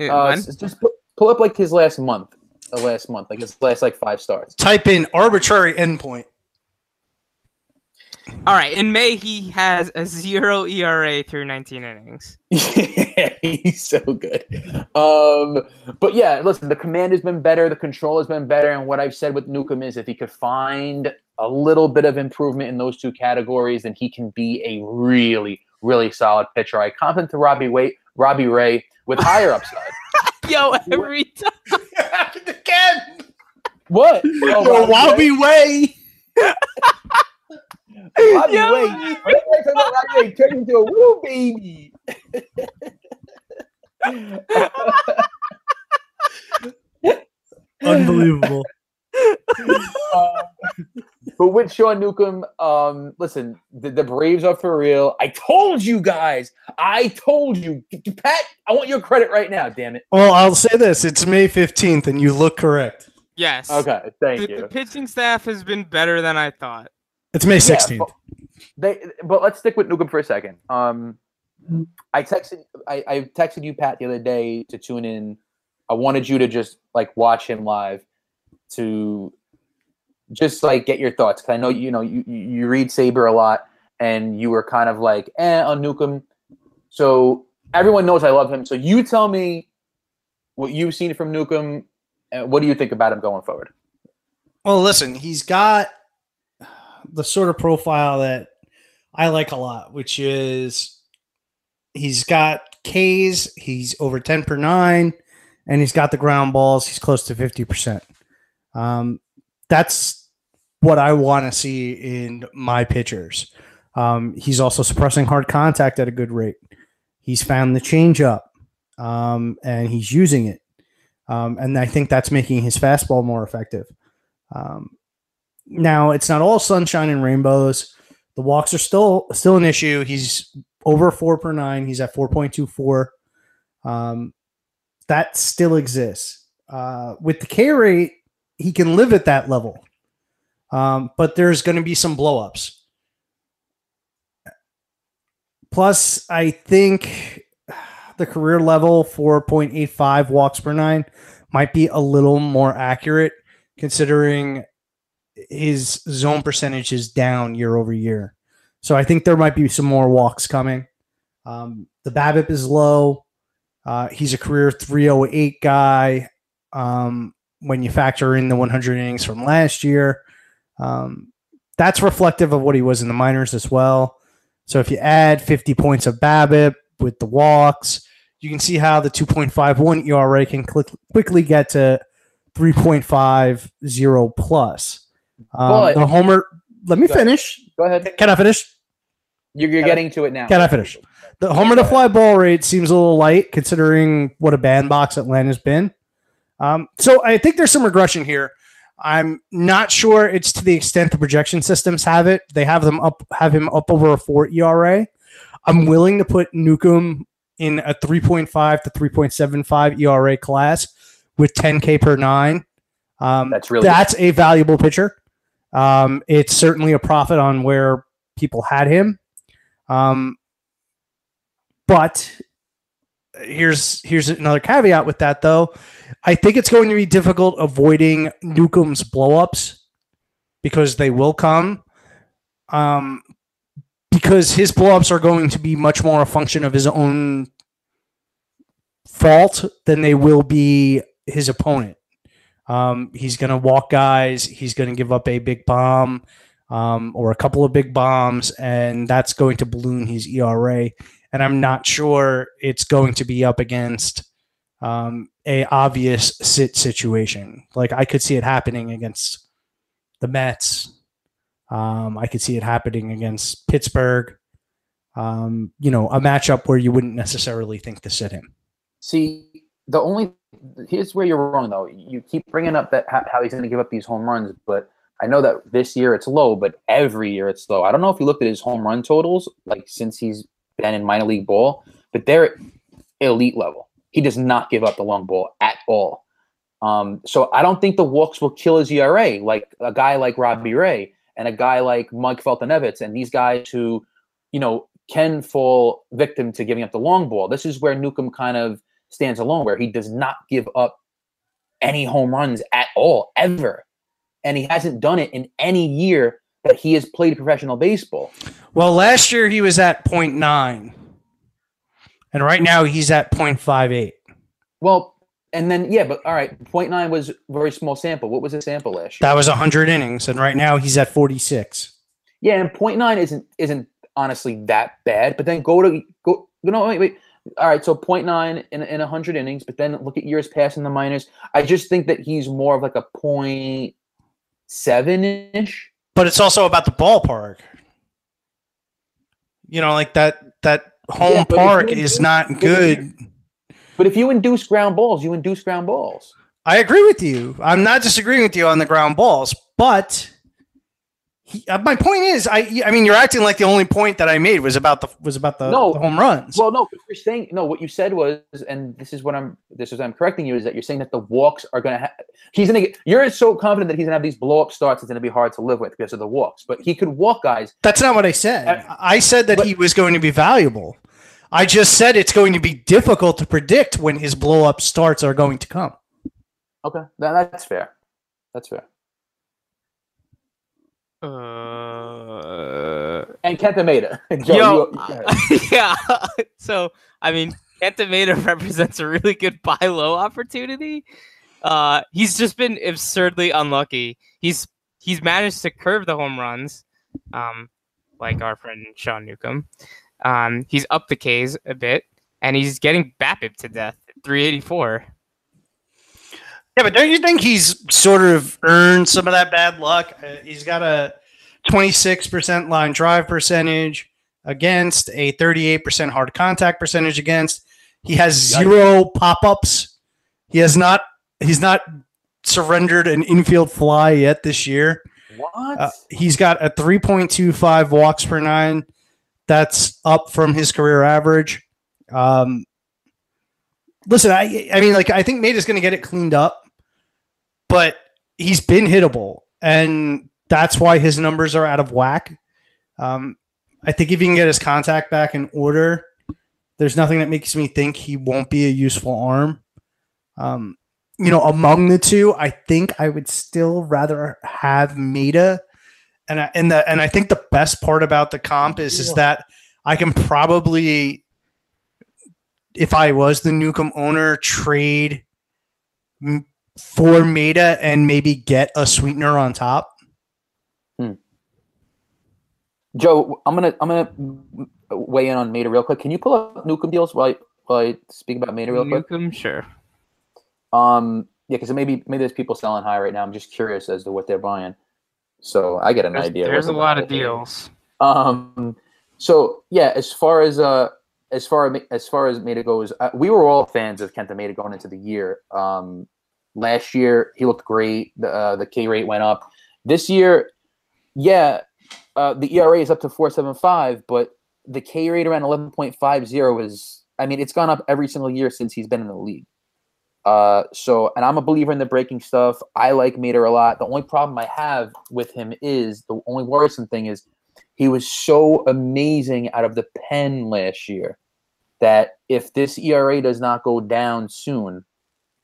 Uh, Uh, when? s- just pu- pull up like his last month, the last month, like his last like five starts. Type in arbitrary endpoint. All right. In May, he has a zero ERA through 19 innings. yeah, he's so good. Um, but yeah, listen, the command has been better, the control has been better, and what I've said with Newcomb is if he could find a little bit of improvement in those two categories, then he can be a really, really solid pitcher. I compliment to Robbie Wait, Robbie Ray with higher upside. Yo, every time. again. What? Oh, Yo, Wabi Way. Robbie Yo. Ray. Whenever I talk about Robbie Ray, turn into a woo baby. Unbelievable. Uh, but with Sean Newcomb, um, listen, the, the Braves are for real. I told you guys. I told you, Pat. I want your credit right now. Damn it. Well, I'll say this: it's May fifteenth, and you look correct. Yes. Okay, thank The, you. the pitching staff has been better than I thought. It's May Yeah, sixteenth. but, they, but let's stick with Newcomb for a second. Um, I texted, I, I texted you, Pat, the other day to tune in. I wanted you to just like watch him live to just like get your thoughts. Cause I know you know you you you read Saber a lot, and you were kind of like eh on Newcomb. So everyone knows I love him. So you tell me what you've seen from Newcomb. And what do you think about him going forward? Well, listen, he's got the sort of profile that I like a lot, which is he's got K's, he's over 10 per nine, and he's got the ground balls. He's close to 50%. Um, that's what I want to see in my pitchers. Um, he's also suppressing hard contact at a good rate. He's found the changeup, um, and he's using it. Um, and I think that's making his fastball more effective. Um, now it's not all sunshine and rainbows. The walks are still still an issue. He's over four per nine. He's at four point two four. Um, that still exists. Uh, with the K rate, he can live at that level. Um, but there's going to be some blowups. Plus, I think the career level 4.85 walks per nine might be a little more accurate considering his zone percentage is down year over year. So I think there might be some more walks coming. Um, the BABIP is low. Uh, he's a career 308 guy. Um, when you factor in the 100 innings from last year, um, that's reflective of what he was in the minors as well. So if you add 50 points of BABIP with the walks, you can see how the 2.51 ERA can quickly get to 3.50 plus. Um, But- the homer. Let me Go ahead. finish. Go ahead. Can I finish? You're, you're getting to it now. Can I finish? The homer to fly ball rate seems a little light considering what a bandbox Atlanta's been. Um, so I think there's some regression here. I'm not sure it's to the extent the projection systems have it. They have them up, have him up over a four ERA. I'm willing to put Newcomb in a 3.5 to 3.75 ERA class with 10K per nine. Um, That's really that's a valuable pitcher. Um, it's certainly a profit on where people had him. Um, but here's here's another caveat with that though. I think it's going to be difficult avoiding Newcomb's blowups because they will come. Um, because his blowups are going to be much more a function of his own fault than they will be his opponent. Um, he's going to walk guys. He's going to give up a big bomb um, or a couple of big bombs, and that's going to balloon his ERA. And I'm not sure it's going to be up against um, a obvious sit situation. Like I could see it happening against the Mets. Um, I could see it happening against Pittsburgh. Um, you know, a matchup where you wouldn't necessarily think to sit him. See, the only here's where you're wrong though. You keep bringing up that how, he's going to give up these home runs, but I know that this year it's low, but every year it's low. I don't know if you looked at his home run totals like since he's been in minor league ball, but they're elite level. He does not give up the long ball at all. Um, so I don't think the walks will kill his ERA like a guy like Robbie Ray and a guy like Mike Foltynewicz and these guys who, you know, can fall victim to giving up the long ball. This is where Newcomb kind of stands alone, where he does not give up any home runs at all, ever. And he hasn't done it in any year that he has played professional baseball. Well, last year he was at 0.9. And right now he's at 0.58. Well, and then yeah, but all right, 0.9 was a very small sample. What was the sample last year? That was 100 innings, and right now he's at 46. Yeah, and 0.9 isn't isn't honestly that bad. But then go to go. No, wait, wait. All right, so 0.9 in in 100 innings, but then look at years past in the minors. I just think that he's more of like a 0.7 ish. But it's also about the ballpark. You know, like that that home Yeah, park you is not good. But if you induce ground balls, you induce ground balls. I agree with you. I'm not disagreeing with you on the ground balls, but he, uh, my point is, I I mean, you're acting like the only point that I made was about the was about the, No. the home runs. Well, no, you're saying no. What you said was, and this is what I'm. This is I'm correcting you. Is that you're saying that the walks are going to. Ha- he's going to get. You're so confident that he's going to have these blow up starts. It's going to be hard to live with because of the walks. But he could walk guys. That's not what I said. Uh, I said that but- he was going to be valuable. I just said it's going to be difficult to predict when his blow up starts are going to come. Okay, that, that's fair. That's fair. Uh, And Kenta Maeda. Joe, Yo, you- yeah. So I mean, Kenta Maeda represents a really good buy low opportunity. Uh, he's just been absurdly unlucky. He's he's managed to curve the home runs, um, like our friend Sean Newcomb. Um, he's up the K's a bit, and he's getting BABIP to death, 384. Yeah, but don't you think he's sort of earned some of that bad luck? Uh, he's got a 26% line drive percentage against, a 38% hard contact percentage against. He has zero pop-ups. He has not he's not surrendered an infield fly yet this year. What? Uh, he's got a 3.25 walks per nine. That's up from his career average. Um, listen, I I mean, like I think Maeda is going to get it cleaned up, but he's been hittable, and that's why his numbers are out of whack. Um, I think if he can get his contact back in order, there's nothing that makes me think he won't be a useful arm. Um, you know, among the two, I think I would still rather have Maeda. and I, and the and I think the best part about the comp is is that I can probably, if I was the Newcomb owner, trade for Maeda and maybe get a sweetener on top. Joe, I'm gonna I'm gonna weigh in on Maeda real quick. Can you pull up Newcomb deals while I, while I speak about Maeda real quick? Newcomb, sure. Um, yeah, because maybe maybe there's people selling high right now. I'm just curious as to what they're buying, so I get an There's, idea. there's a lot of deals. Um, so yeah, as far as uh, as far as far as Maeda goes, uh, we were all fans of Kenta Maeda going into the year. Um, last year he looked great. The uh, the K rate went up. This year, yeah, uh, the ERA is up to four seven five, but the K rate around eleven point five zero is. I mean, it's gone up every single year since he's been in the league. Uh, so, and I'm a believer in the breaking stuff. I like Maeda a lot. The only problem I have with him is the only worrisome thing is he was so amazing out of the pen last year that if this ERA does not go down soon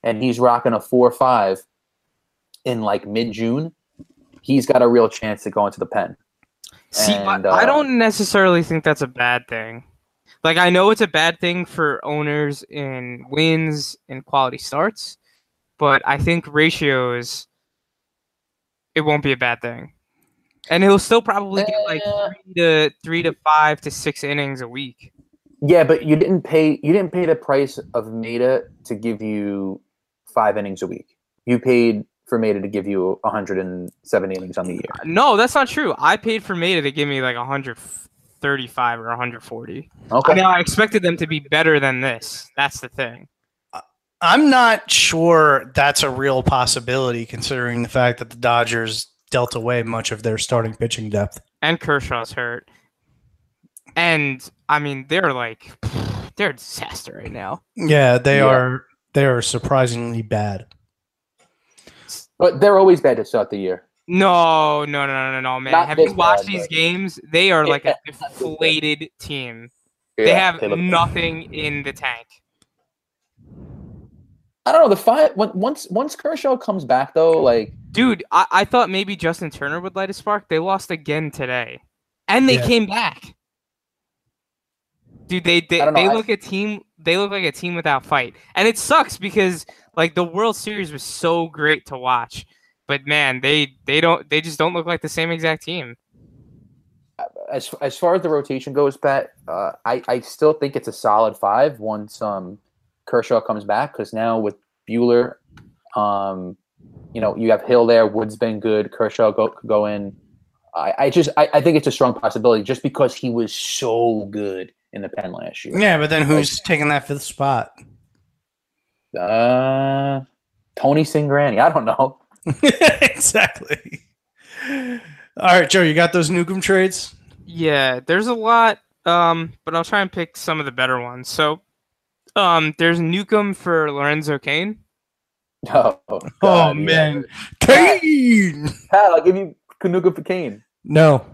and he's rocking a four or five in like mid June, he's got a real chance to go into the pen. See, And, I, I uh, don't necessarily think that's a bad thing. Like, I know it's a bad thing for owners in wins and quality starts, but I think ratios, it won't be a bad thing. And he'll still probably get like Uh, three to three to five to six innings a week. Yeah, but you didn't pay you didn't pay the price of Maeda to give you five innings a week. You paid for Maeda to give you 170 innings on the year. No, that's not true. I paid for Maeda to give me like 135 or 140. Okay. I mean, I expected them to be better than this. That's the thing. I'm not sure that's a real possibility, considering the fact that the Dodgers dealt away much of their starting pitching depth. And Kershaw's hurt. And I mean, they're like they're a disaster right now. Yeah, they Yeah. are. They are surprisingly bad. But they're always bad to start the year. No, no, no, no, no, no, man. Not Have you watched bad, these but- games? They are like a Yeah, not this bad. deflated team. They have they look- nothing in the tank. I don't know the five. Once once Kershaw comes back though, like Dude, I, I thought maybe Justin Turner would light a spark. They lost again today. And they Yeah. came back. Dude, they they, I don't know, they look a team they look like a team without fight. And it sucks because like the World Series was so great to watch. But man, they they don't they just don't look like the same exact team. as as far as the rotation goes, Pat, uh, I I still think it's a solid five once um Kershaw comes back because now with Buehler, um, you know you have Hill there. Wood's been good. Kershaw go could go in. I, I just I, I think it's a strong possibility just because he was so good in the pen last year. Yeah, but then who's taking that fifth spot? Uh, Tony Cingrani. I don't know. exactly. All right, Joe, you got those Newcomb trades? Yeah, there's a lot, um, but I'll try and pick some of the better ones. So, um, there's Newcomb for Lorenzo Cain. Oh, Oh God, yeah. man, Cain. Pat, I'll give you Kanuka for Cain. No,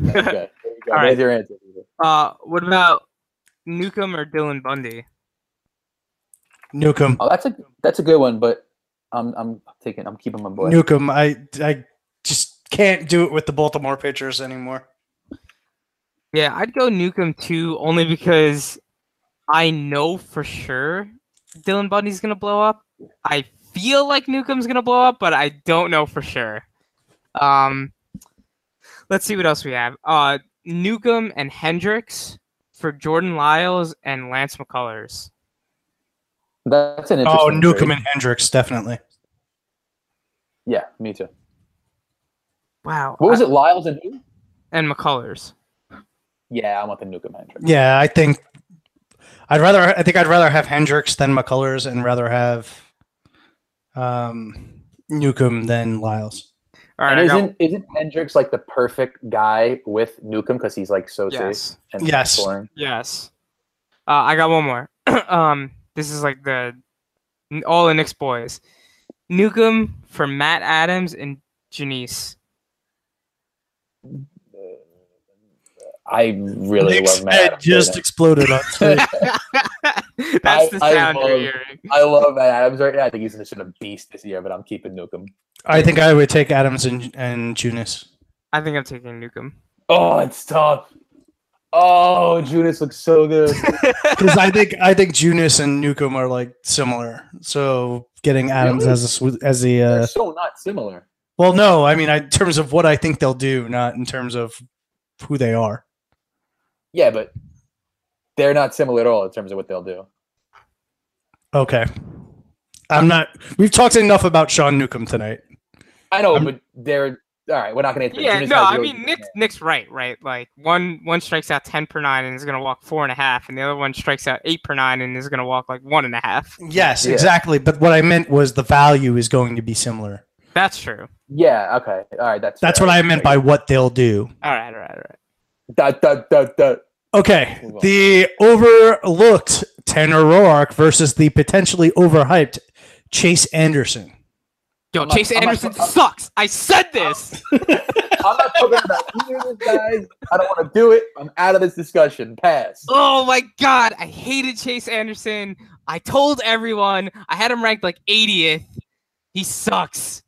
Okay, there you go. All There's right. your answer. Uh, what about Newcomb or Dylan Bundy? Newcomb. Oh, that's a that's a good one, but I'm I'm taking I'm keeping my boy. Newcomb. I I just can't do it with the Baltimore pitchers anymore. Yeah, I'd go Newcomb too, only because I know for sure Dylan Bundy's gonna blow up. I feel like Newcomb's gonna blow up, but I don't know for sure. Um, let's see what else we have. Uh, Newcomb and Hendricks for Jordan Lyles and Lance McCullers. That's an interesting. Oh, Newcomb trade. and Hendricks, definitely. Yeah, me too. Wow. What was it, Lyles and who? And McCullers. Yeah, I want the Newcomb Hendricks. Yeah, I think I'd rather. I think I'd rather have Hendricks than McCullers, and rather have um, Newcomb than Lyles. All right. and isn't isn't Hendricks like the perfect guy with Newcomb because he's like so yes. safe and Yes. scoring? Yes. Uh, I got one more. um, This is like the all the Nick's boys. Newcomb for Matt Adams and Junis. I really Nick's love Matt. Adams. just exploded on Twitter. That's I- the I sound you're love- hearing. I love Matt Adams right now. I think he's just a beast this year, but I'm keeping Newcomb. I think I would take Adams and and Junis. I think I'm taking Newcomb. Oh, it's tough. Oh, Judas looks so good. because I think I think Junis and Newcomb are like similar. So getting Adams Really? as a sw- as a They're uh, so not similar. well, no, I mean I, in terms of what I think they'll do, not in terms of who they are. Yeah, but they're not similar at all in terms of what they'll do. Okay, I'm not. We've talked enough about Sean Newcomb tonight. I know, I'm- but they're all right. We're not going to. Yeah, no, I mean Nick Nick's right, right? Like one one strikes out ten per nine and is gonna walk four and a half, and the other one strikes out eight per nine and is gonna walk like one and a half. Yes, Yeah. exactly. But what I meant was the value is going to be similar. That's true. Yeah. Okay. All right. That's That's fair. what I meant by what they'll do. All right, all right, all right. Dot, dot, dot, dot. Okay, the overlooked Tanner Roark versus the potentially overhyped Chase Anderson. Yo, I'm Chase I'm not- Anderson sucks. I said this. I'm not talking about either of those guys. I don't want to do it. I'm out of this discussion. Pass. oh my god, I hated Chase Anderson. I told everyone I had him ranked like 80th. He sucks.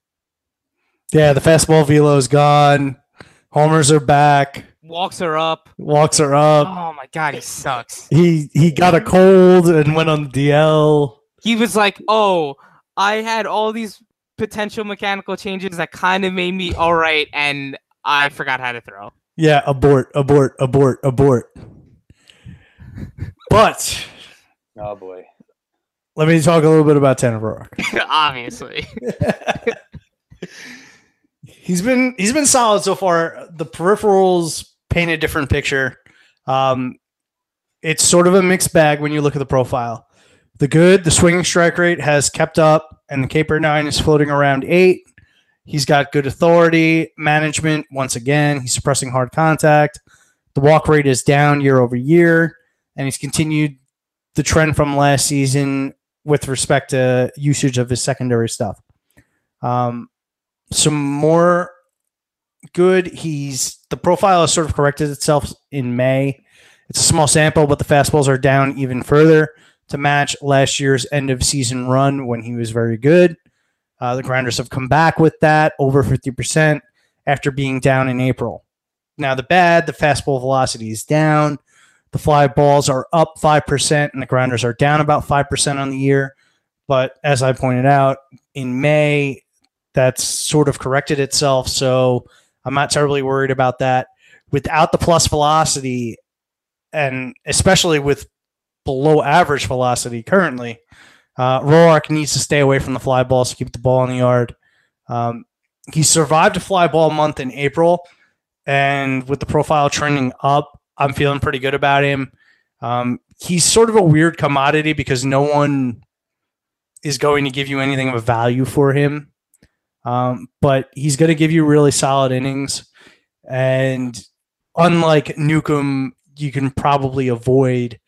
Yeah, the fastball velo is gone. Homers are back. Walks her up. Walks her up. Oh my god, he sucks. He he got a cold and went on the DL. he was like, "Oh, I had all these potential mechanical changes that kind of made me all right, and I forgot how to throw." Yeah, abort, abort, abort, abort. But Oh boy. let me talk a little bit about Tanner Roark. Obviously, he's been he's been solid so far. The peripherals paint a different picture. Um, it's sort of a mixed bag when you look at the profile. The good, the swinging strike rate has kept up, and the K per nine is floating around eight. He's got good authority management. Once again, he's suppressing hard contact. The walk rate is down year over year, and he's continued the trend from last season with respect to usage of his secondary stuff. Um, some more good. He's the profile has sort of corrected itself in May. It's a small sample, but the fastballs are down even further to match last year's end of season run when he was very good. Uh, the grounders have come back with that over 50% after being down in April. Now, the bad, the fastball velocity is down. The fly balls are up 5%, and the grounders are down about 5% on the year. But as I pointed out, in May, that's sort of corrected itself. So I'm not terribly worried about that. Without the plus velocity, and especially with below average velocity currently, uh, Roark needs to stay away from the fly balls to keep the ball in the yard. Um, he survived a fly ball month in April, and with the profile trending up, I'm feeling pretty good about him. Um, he's sort of a weird commodity because no one is going to give you anything of a value for him. Um, but he's going to give you really solid innings. And unlike Newcomb, you can probably avoid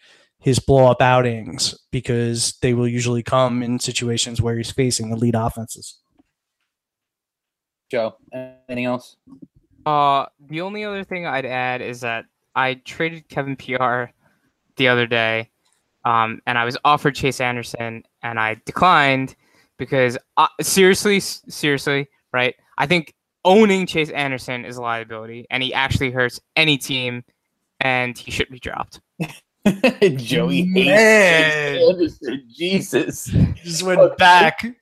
his blow up outings because they will usually come in situations where he's facing elite offenses. Joe, anything else? uh, the only other thing I'd add is that I traded Kevin Pillar the other day, um, and I was offered Chase Anderson, and I declined because uh, seriously, seriously, right? I think owning Chase Anderson is a liability, and he actually hurts any team, and he should be dropped. Joey hates Chase Anderson. Jesus. Just went back.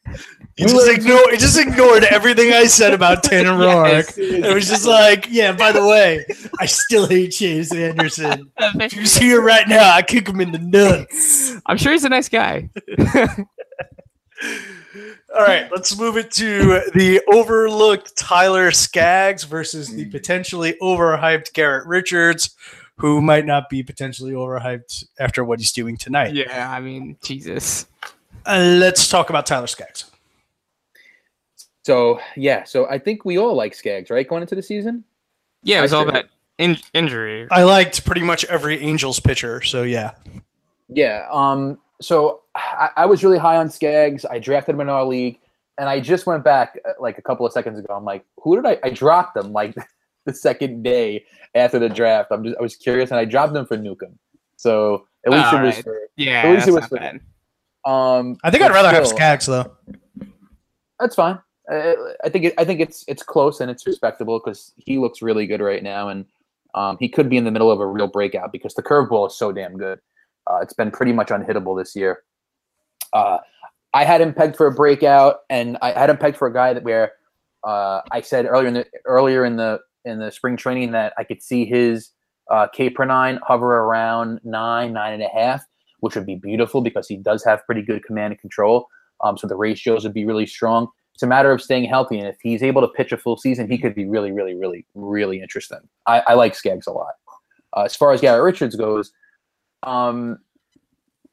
He We just were- ignored, he just ignored everything I said about Tanner Roark. It was just like, yeah, by the way, I still hate Chase Anderson. If he was here right now, I kick him in the nuts. I'm sure he's a nice guy. All right, let's move it to the overlooked Tyler Skaggs versus the potentially overhyped Garrett Richards, who might not be potentially overhyped after what he's doing tonight. yeah, I mean, Jesus. Uh, let's talk about Tyler Skaggs. So yeah, so I think we all like Skaggs, right? Going into the season. Yeah, it I was all sure about in- injury. I liked pretty much every Angels pitcher, so yeah. Yeah. Um. So I, I was really high on Skaggs. I drafted him in our league, and I just went back uh, like a couple of seconds ago. I'm like, who did I? I dropped them like the second day after the draft. I'm just I was curious, and I dropped them for Newcomb. So at least All it was right. for Yeah, At least that's it was for- bad. um. I think I'd but rather have still, Skaggs though. That's fine. I, I think it, I think it's it's close and it's respectable because he looks really good right now, and um, he could be in the middle of a real breakout because the curveball is so damn good. Uh, it's been pretty much unhittable this year. Uh, I had him pegged for a breakout, and I had him pegged for a guy that where uh, I said earlier in the earlier in the in the spring training that I could see his uh, K per nine hover around nine nine and a half, which would be beautiful because he does have pretty good command and control. Um, so the ratios would be really strong. It's a matter of staying healthy, and if he's able to pitch a full season, he could be really, really, really, really interesting. I, I like Skaggs a lot. Uh, as far as Garrett Richards goes, um,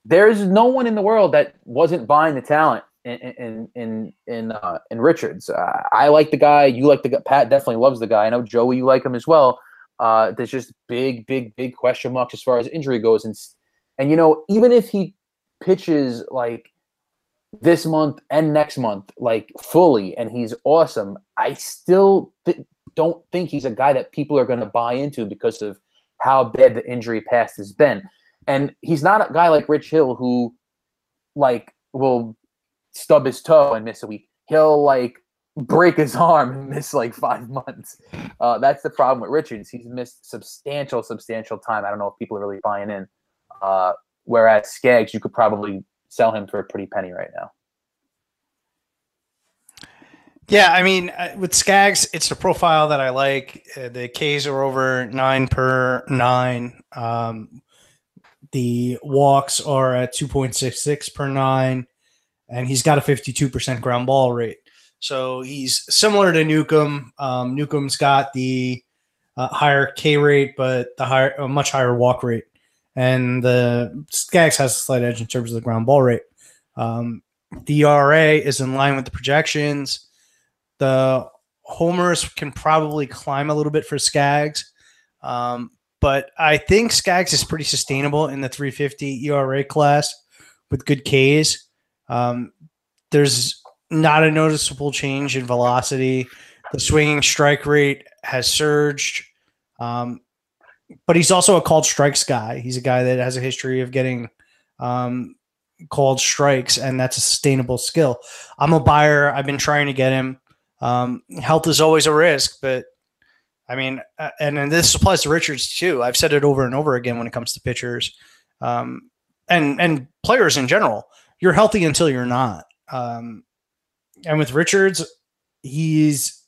there's no one in the world that wasn't buying the talent in in in in, uh, in Richards. Uh, I like the guy. You like the guy. Pat definitely loves the guy. I know Joey, you like him as well. Uh, there's just big, big, big question marks as far as injury goes, and and you know even if he pitches like this month and next month, like fully, and he's awesome. I still th- don't think he's a guy that people are going to buy into because of how bad the injury past has been. And he's not a guy like Rich Hill who, like, will stub his toe and miss a week. He'll like break his arm and miss like five months. Uh, that's the problem with Richards. He's missed substantial, substantial time. I don't know if people are really buying in. Uh, whereas Skaggs, you could probably sell him for a pretty penny right now. Yeah, I mean, uh, with Skaggs, it's the profile that I like. Uh, the Ks are over nine per nine. Um, the walks are at 2.66 per nine, and he's got a 52% ground ball rate. So he's similar to Newcomb. Um, Newcomb's got the uh, higher K rate, but the higher, a much higher walk rate. And the Skaggs has a slight edge in terms of the ground ball rate. Um, the ERA is in line with the projections. The homers can probably climb a little bit for Skaggs, um, but I think Skaggs is pretty sustainable in the 350 ERA class with good Ks. Um, there's not a noticeable change in velocity. The swinging strike rate has surged, um, but he's also a called strikes guy. He's a guy that has a history of getting um, called strikes, and that's a sustainable skill. I'm a buyer. I've been trying to get him. Um, health is always a risk, but I mean, uh, and, this applies to Richards too. I've said it over and over again when it comes to pitchers, um, and and players in general. You're healthy until you're not. Um, and with Richards, he's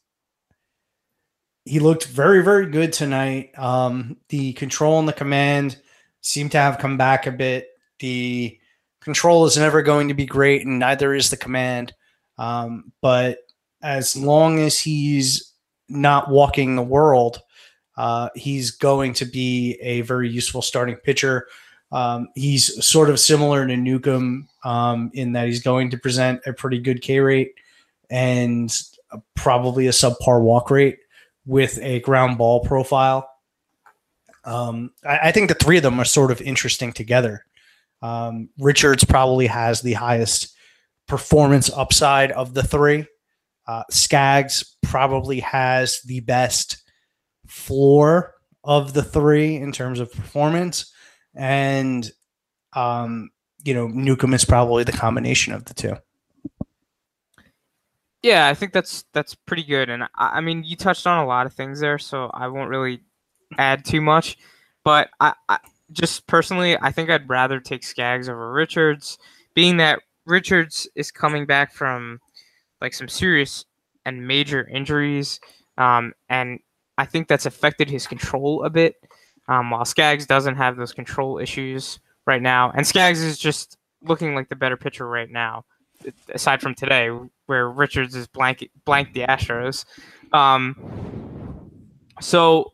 he looked very very good tonight. Um, the control and the command seem to have come back a bit. The control is never going to be great, and neither is the command. Um, but as long as he's not walking the world, uh, he's going to be a very useful starting pitcher. Um, he's sort of similar to Newcomb um, in that he's going to present a pretty good K rate and probably a subpar walk rate with a ground ball profile. Um, I, I think the three of them are sort of interesting together. Um, Richards probably has the highest performance upside of the three. Uh, Skaggs probably has the best floor of the three in terms of performance, and um, you know Newcomb is probably the combination of the two. Yeah, I think that's that's pretty good, and I, I mean you touched on a lot of things there, so I won't really add too much. But I, I just personally, I think I'd rather take Skaggs over Richards, being that Richards is coming back from like some serious and major injuries, um, and I think that's affected his control a bit. Um, while Skaggs doesn't have those control issues right now, and Skaggs is just looking like the better pitcher right now, aside from today where Richards is blank blank the Astros. Um, so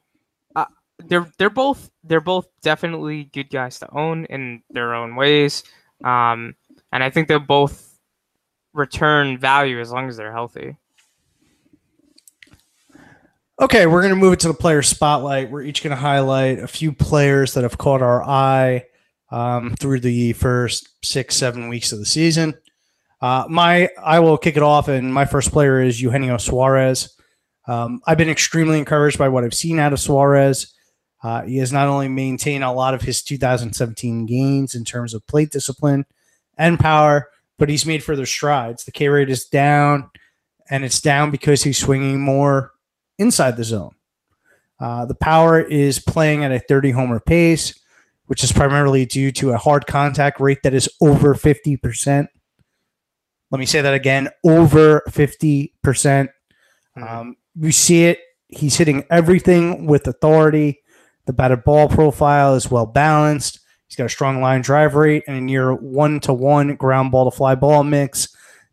uh, they're they're both they're both definitely good guys to own in their own ways, um, and I think they'll both return value as long as they're healthy. Okay, we're going to move it to the player spotlight. We're each going to highlight a few players that have caught our eye um, through the first six, seven weeks of the season. Uh, my, I will kick it off, and my first player is Eugenio Suarez. Um, I've been extremely encouraged by what I've seen out of Suarez. Uh, he has not only maintained a lot of his 2017 gains in terms of plate discipline and power, but he's made further strides. The K rate is down, and it's down because he's swinging more inside the zone. Uh, the power is playing at a 30 homer pace, which is primarily due to a hard contact rate that is over 50%. Let me say that again over 50%. percent Um, you see it. He's hitting everything with authority. The batted ball profile is well balanced. He's got a strong line drive rate and a near one to one ground ball to fly ball mix.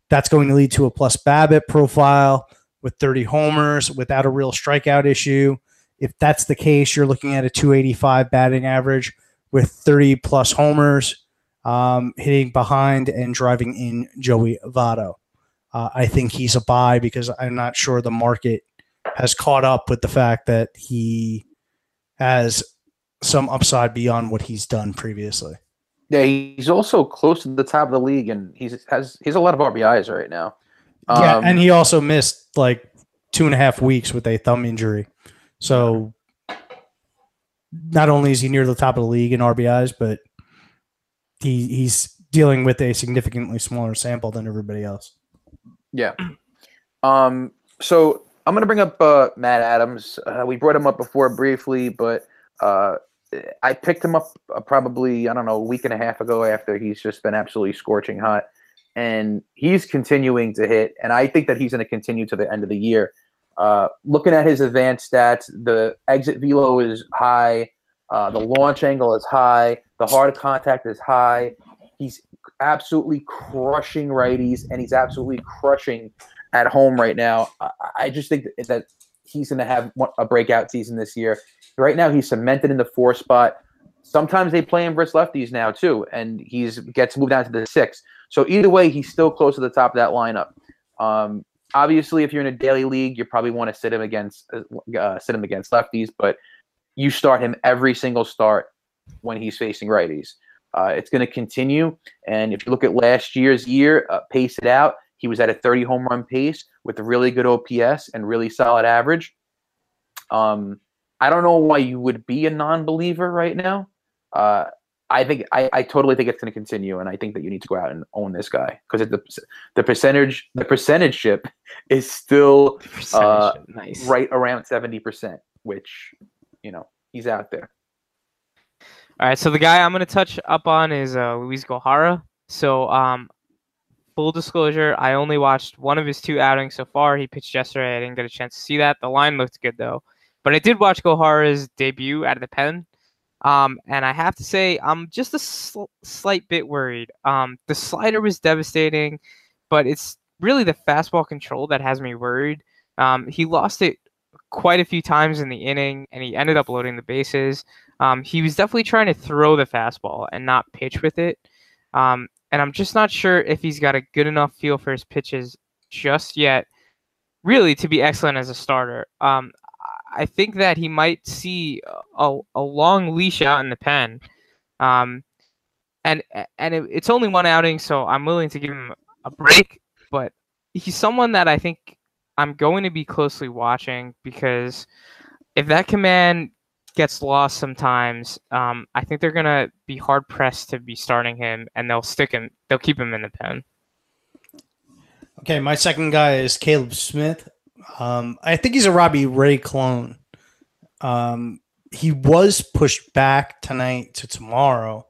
That's going to lead to a plus BABIP profile with 30 homers without a real strikeout issue. If that's the case, you're looking at a 285 batting average with 30 plus homers, um, hitting behind and driving in Joey Votto. Uh, I think he's a buy because I'm not sure the market has caught up with the fact that he has some upside beyond what he's done previously. Yeah, he's also close to the top of the league, and he's has he's a lot of RBIs right now. yeah, Um, and he also missed like two and a half weeks with a thumb injury. So not only is he near the top of the league in RBIs, but he he's dealing with a significantly smaller sample than everybody else. Yeah. Um. So I'm gonna bring up uh, Matt Adams. Uh, we brought him up before briefly, but uh, I picked him up uh, probably I don't know a week and a half ago after he's just been absolutely scorching hot, and he's continuing to hit. And I think that he's going to continue to the end of the year. Uh, looking at his advanced stats, the exit velo is high, uh, the launch angle is high, the hard contact is high. He's absolutely crushing righties, and he's absolutely crushing at home right now. I, I just think that, that he's going to have a breakout season this year. Right now, he's cemented in the four spot. Sometimes they play him versus lefties now too, and he's gets moved down to the six. So either way, he's still close to the top of that lineup. Um, obviously, if you're in a daily league, you probably want to sit him against uh, uh, sit him against lefties, but you start him every single start when he's facing righties. Uh, it's going to continue, and if you look at last year's year, uh, pace it out. He was at a 30 home run pace with a really good OPS and really solid average. Um, I don't know why you would be a non-believer right now. Uh, I think I, I totally think it's going to continue, and I think that you need to go out and own this guy because the the percentage the percentage ship is still uh, nice. right around seventy percent, which you know he's out there. All right, so the guy I'm going to touch up on is uh, Luiz Gohara. So, um, full disclosure, I only watched one of his two outings so far. He pitched yesterday. I didn't get a chance to see that. The line looked good though, but I did watch Gohara's debut out of the pen. Um, and I have to say, I'm just a sl- slight bit worried. Um, the slider was devastating, but it's really the fastball control that has me worried. Um, he lost it quite a few times in the inning, and he ended up loading the bases. Um, he was definitely trying to throw the fastball and not pitch with it. Um, and I'm just not sure if he's got a good enough feel for his pitches just yet, really, to be excellent as a starter. Um, I think that he might see a, a long leash out in the pen. Um, and and it, it's only one outing, so I'm willing to give him a break. But he's someone that I think I'm going to be closely watching because if that command gets lost sometimes, um, I think they're gonna be hard pressed to be starting him, and they'll stick him. They'll keep him in the pen. Okay, my second guy is Caleb Smith. Um, I think he's a Robbie Ray clone. Um, he was pushed back tonight to tomorrow.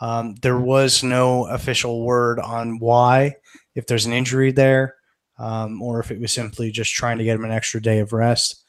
Um, there was no official word on why, if there's an injury there, um, or if it was simply just trying to get him an extra day of rest.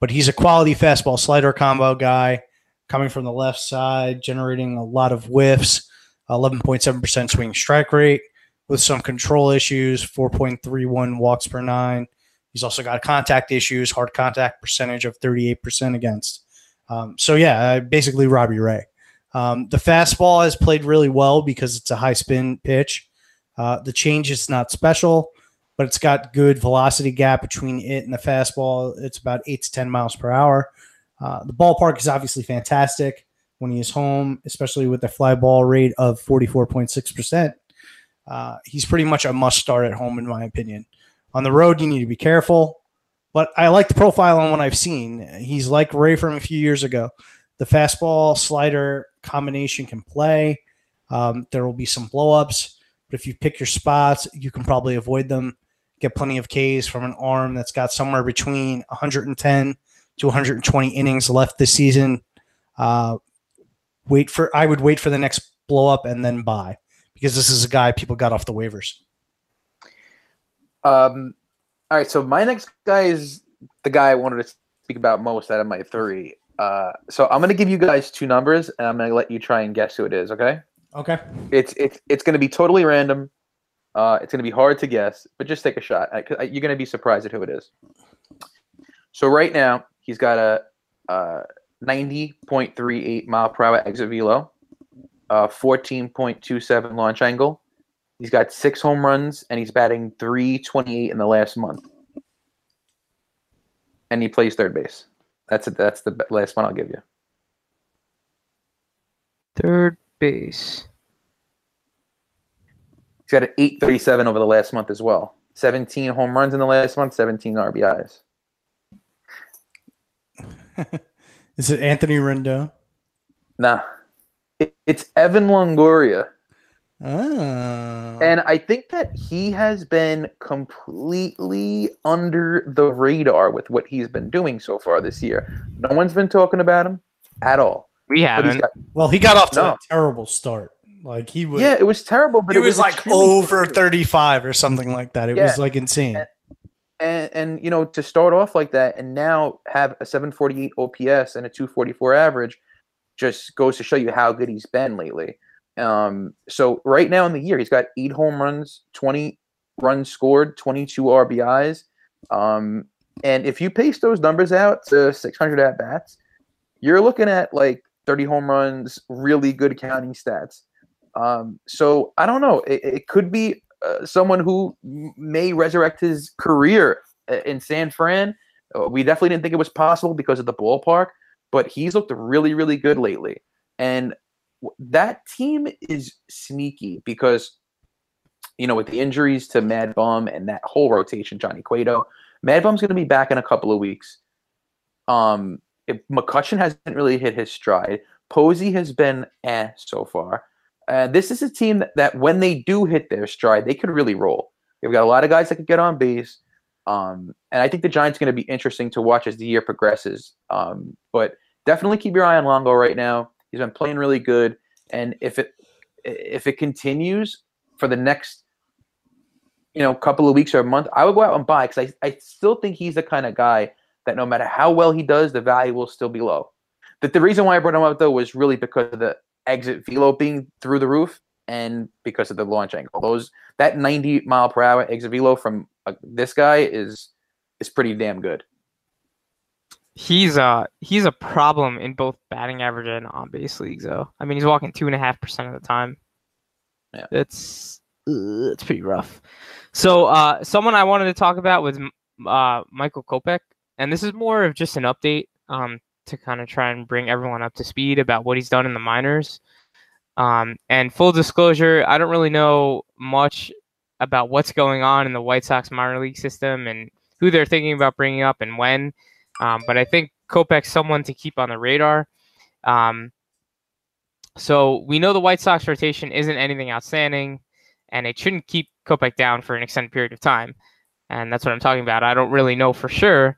But he's a quality fastball slider combo guy coming from the left side, generating a lot of whiffs, 11.7% swing strike rate with some control issues, 4.31 walks per nine. He's also got contact issues, hard contact percentage of 38% against. Um, so, yeah, uh, basically Robbie Ray. Um, the fastball has played really well because it's a high spin pitch. Uh, the change is not special, but it's got good velocity gap between it and the fastball. It's about eight to 10 miles per hour. Uh, the ballpark is obviously fantastic. when he is home, especially with the fly ball rate of 44.6%. Uh, he's pretty much a must start at home, in my opinion. On the road, you need to be careful. But I like the profile on what I've seen. He's like Ray from a few years ago. The fastball slider combination can play. Um, there will be some blowups, but if you pick your spots, you can probably avoid them. Get plenty of Ks from an arm that's got somewhere between 110 to 120 innings left this season. Uh, wait for I would wait for the next blow up and then buy because this is a guy people got off the waivers. Um, all right, so my next guy is the guy I wanted to speak about most out of my three. Uh, so I'm gonna give you guys two numbers, and I'm gonna let you try and guess who it is. Okay? Okay. It's it's it's gonna be totally random. Uh, it's gonna be hard to guess, but just take a shot. I, I, you're gonna be surprised at who it is. So right now he's got a, a 90.38 mile per hour exit velo, uh, 14.27 launch angle. He's got six home runs and he's batting 328 in the last month. And he plays third base. That's it. That's the last one I'll give you. Third base. He's got an 837 over the last month as well. 17 home runs in the last month, 17 RBIs. Is it Anthony Rendon? Nah. It, it's Evan Longoria. Oh. And I think that he has been completely under the radar with what he's been doing so far this year. No one's been talking about him at all. We haven't. got- well, he got off to No. a terrible start. Like he was yeah, it was terrible, but it it was like over quick. 35 or something like that. It Yeah. was like insane. and and you know to start off like that and now have a 748 OPS and a 244 average just goes to show you how good he's been lately. Um, so right now in the year, he's got eight home runs, 20 runs scored, 22 RBIs. Um, and if you pace those numbers out to 600 at bats, you're looking at like 30 home runs, really good counting stats. Um, so I don't know. It, it could be uh, someone who may resurrect his career uh, in San Fran. Uh, we definitely didn't think it was possible because of the ballpark, but he's looked really, really good lately. And that team is sneaky because, you know, with the injuries to Mad Bum and that whole rotation, Johnny Cueto, Mad Bum's going to be back in a couple of weeks. Um, if McCutchen hasn't really hit his stride. Posey has been eh so far. Uh, this is a team that, that when they do hit their stride, they could really roll. They've got a lot of guys that could get on base. Um, and I think the Giants going to be interesting to watch as the year progresses. Um, but definitely keep your eye on Longo right now. He's been playing really good, and if it if it continues for the next you know couple of weeks or a month, I would go out and buy because I, I still think he's the kind of guy that no matter how well he does, the value will still be low. But the reason why I brought him up though was really because of the exit velo being through the roof and because of the launch angle. Those that 90 mile per hour exit velo from uh, this guy is is pretty damn good. He's a he's a problem in both batting average and on base leagues though. I mean he's walking two and a half percent of the time. Yeah. It's uh, it's pretty rough. So uh someone I wanted to talk about was uh Michael Kopech, and this is more of just an update um to kind of try and bring everyone up to speed about what he's done in the minors. Um and full disclosure, I don't really know much about what's going on in the White Sox minor league system and who they're thinking about bringing up and when. Um, but I think Kopech's someone to keep on the radar. Um, so we know the White Sox rotation isn't anything outstanding, and it shouldn't keep Kopech down for an extended period of time. And that's what I'm talking about. I don't really know for sure,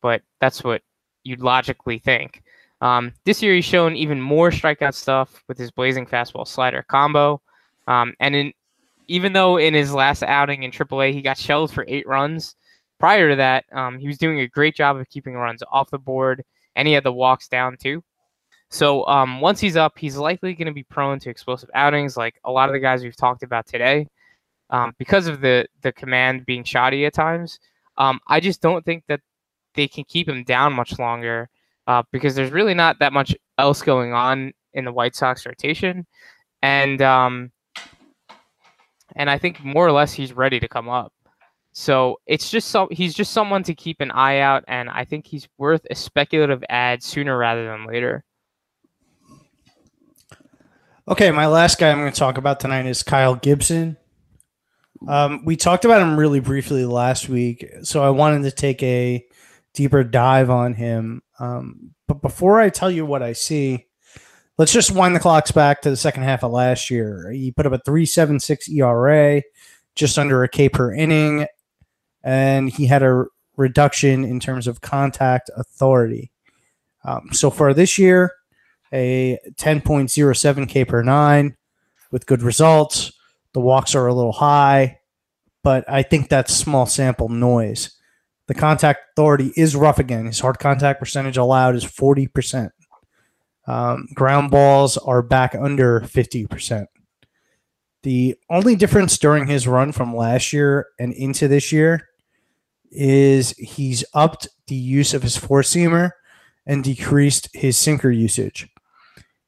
but that's what you'd logically think. Um, this year, he's shown even more strikeout stuff with his blazing fastball slider combo. Um, and in, even though in his last outing in AAA, he got shelled for eight runs, prior to that, um, he was doing a great job of keeping runs off the board, and he had the walks down too. So um, once he's up, he's likely going to be prone to explosive outings, like a lot of the guys we've talked about today, um, because of the the command being shoddy at times. Um, I just don't think that they can keep him down much longer uh, because there's really not that much else going on in the White Sox rotation, and um, and I think more or less he's ready to come up. So it's just so he's just someone to keep an eye out, and I think he's worth a speculative ad sooner rather than later. Okay, my last guy I'm going to talk about tonight is Kyle Gibson. Um, we talked about him really briefly last week, so I wanted to take a deeper dive on him. Um, but before I tell you what I see, let's just wind the clocks back to the second half of last year. He put up a 3.76 ERA, just under a K per inning, and he had a reduction in terms of contact authority. Um, so far this year, a 10.07 K per nine with good results. The walks are a little high, but I think that's small sample noise. The contact authority is rough again. His hard contact percentage allowed is 40%. Um, ground balls are back under 50%. The only difference during his run from last year and into this year is he's upped the use of his four seamer and decreased his sinker usage.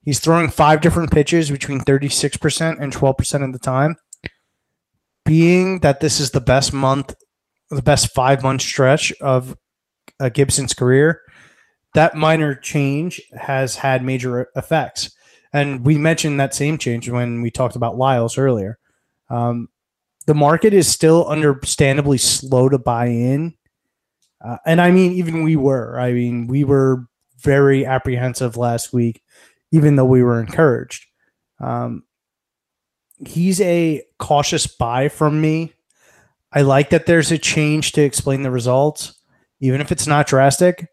He's throwing five different pitches between 36% and 12% of the time. Being that this is the best month, the best five month stretch of uh, Gibson's career, that minor change has had major effects. And we mentioned that same change when we talked about Lyles earlier. Um, the market is still understandably slow to buy in. Uh, and I mean, even we were. I mean, we were very apprehensive last week even though we were encouraged. Um, he's a cautious buy from me. I like that there's a change to explain the results, even if it's not drastic.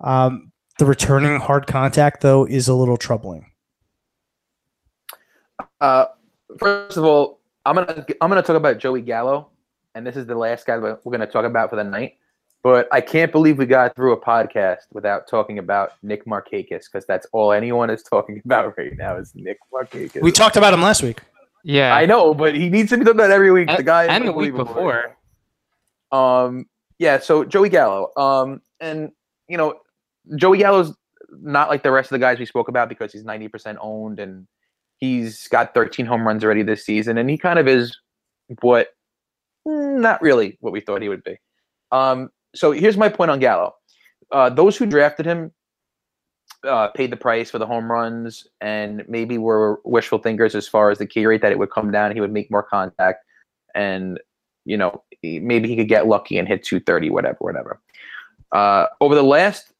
Um, the returning hard contact, though, is a little troubling. Uh, first of all, I'm gonna I'm gonna talk about Joey Gallo, and this is the last guy we're gonna talk about for the night. But I can't believe we got through a podcast without talking about Nick Markakis because that's all anyone is talking about right now is Nick Markakis. We talked about him last week. Yeah, I know, but he needs to be talked about every week. And, the guy and the week before. Um, yeah. So Joey Gallo, um, and you know, Joey Gallo's not like the rest of the guys we spoke about because he's ninety percent owned and he's got thirteen home runs already this season, and he kind of is what, not really what we thought he would be. Um, so here's my point on Gallo. Uh, those who drafted him uh, paid the price for the home runs and maybe were wishful thinkers as far as the K rate that it would come down. He would make more contact and, you know, maybe he could get lucky and hit 230, whatever, whatever. Uh, over the last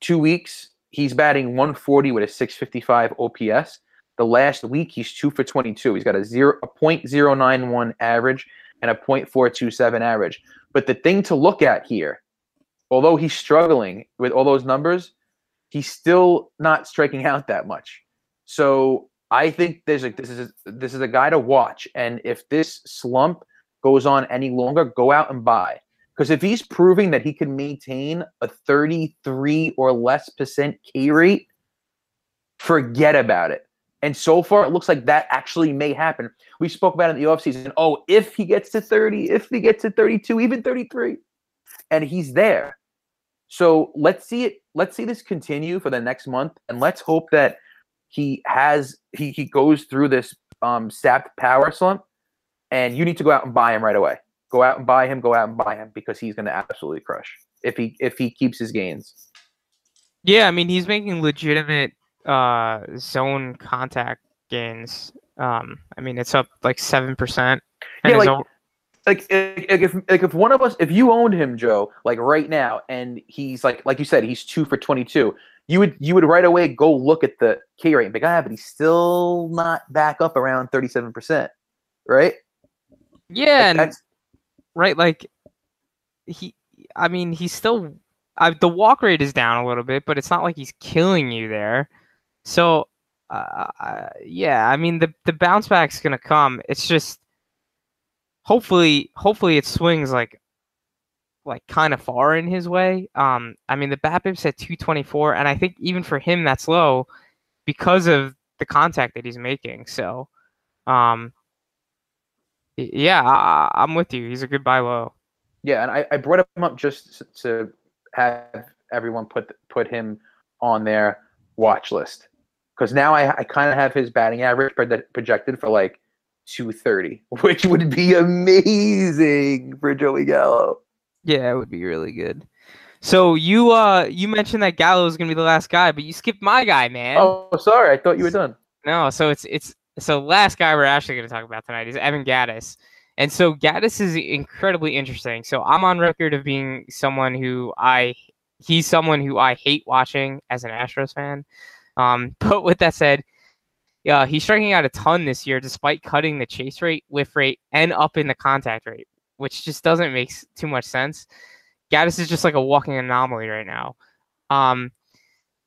two weeks, he's batting 140 with a 655 OPS. The last week, he's two for 22. He's got a zero, a .091 average and a .427 average. But the thing to look at here, although he's struggling with all those numbers, he's still not striking out that much. So I think there's a this is a, this is a guy to watch. And if this slump goes on any longer, go out and buy. Because if he's proving that he can maintain a 33 or less percent K rate, forget about it. And so far, it looks like that actually may happen. We spoke about in the offseason. Oh, if he gets to 30, if he gets to 32, even 33, and he's there. So let's see it. Let's see this continue for the next month, and let's hope that he has he he goes through this um sapped power slump, and you need to go out and buy him right away. Go out and buy him. Go out and buy him because he's going to absolutely crush if he if he keeps his gains. Yeah, I mean he's making legitimate uh, zone contact gains. Um, I mean, it's up like seven percent. Yeah, like, o- like, like if like if one of us, if you owned him, Joe, like right now, and he's like like you said, he's two for twenty two. You would you would right away go look at the K rate and be like, ah, but he's still not back up around thirty seven percent, right? Yeah, like, and right, like he. I mean, he's still. I, the walk rate is down a little bit, but it's not like he's killing you there. So, uh, yeah, I mean the the bounce back's gonna come. It's just hopefully hopefully it swings like like kind of far in his way. Um, I mean the BABIP's at 224, and I think even for him that's low because of the contact that he's making. So, um, yeah, I, am with you. He's a good buy low. Yeah, and I, I brought him up just to have everyone put put him on their watch list because now I, I kind of have his batting average projected for like 230, which would be amazing for Joey Gallo. Yeah, it would be really good. So you uh you mentioned that Gallo is gonna be the last guy, but you skipped my guy, man. Oh, sorry, I thought you were done. No, so it's it's so last guy we're actually going to talk about tonight is Evan Gattis. And so Gaddis is incredibly interesting. So I'm on record of being someone who I he's someone who I hate watching as an Astros fan. Um, but with that said, yeah, he's striking out a ton this year despite cutting the chase rate, whiff rate, and up in the contact rate, which just doesn't make too much sense. Gattis is just like a walking anomaly right now. Um,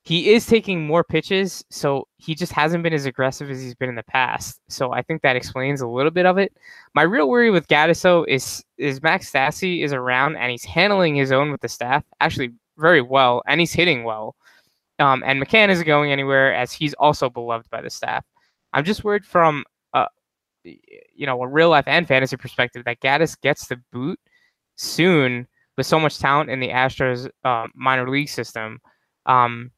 he is taking more pitches, so he just hasn't been as aggressive as he's been in the past. So I think that explains a little bit of it. My real worry with Gattis though is is Max Stassi is around and he's handling his own with the staff actually very well, and he's hitting well. Um, and McCann isn't going anywhere as he's also beloved by the staff. I'm just worried from a you know a real life and fantasy perspective that Gattis gets the boot soon with so much talent in the Astros uh, minor league system. Um,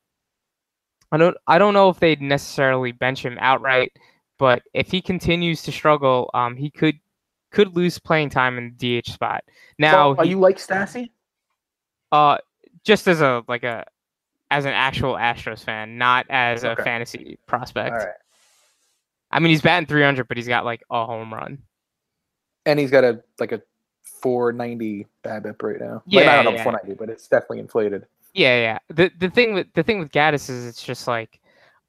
I don't I don't know if they'd necessarily bench him outright, but if he continues to struggle, um, he could could lose playing time in the DH spot. Now, so, are he, you like Stassi? Uh, just as a like a as an actual Astros fan, not as Okay. a fantasy prospect. Right. I mean, he's batting 300, but he's got like a home run. And he's got a like a 490 BABIP right now. Yeah, like, I don't know yeah. 490, but it's definitely inflated. Yeah, yeah. The the thing with the thing with Gattis is it's just like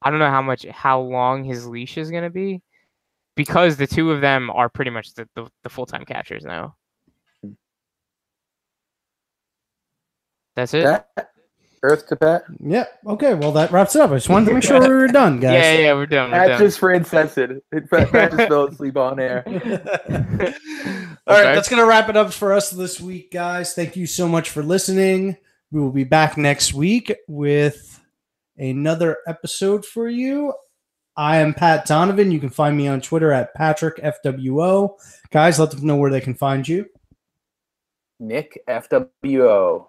I don't know how much how long his leash is gonna be because the two of them are pretty much the, the, the full time catchers now. Hmm. That's it. Pat, Earth to Pat. Yeah. Okay. Well, that wraps it up. I just wanted to make sure we were done, guys. Yeah, yeah, we're done. We're Pat done. just for insensitive. Pat, Pat just fell asleep on air. All right, Okay. that's going to wrap it up for us this week, guys. Thank you so much for listening. We will be back next week with another episode for you. I am Pat Donovan. You can find me on Twitter at PatrickFWO. Guys, let them know where they can find you. Nick FWO.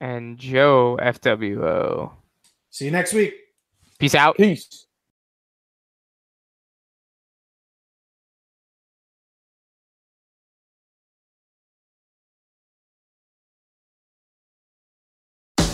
And Joe FWO. See you next week. Peace out. Peace.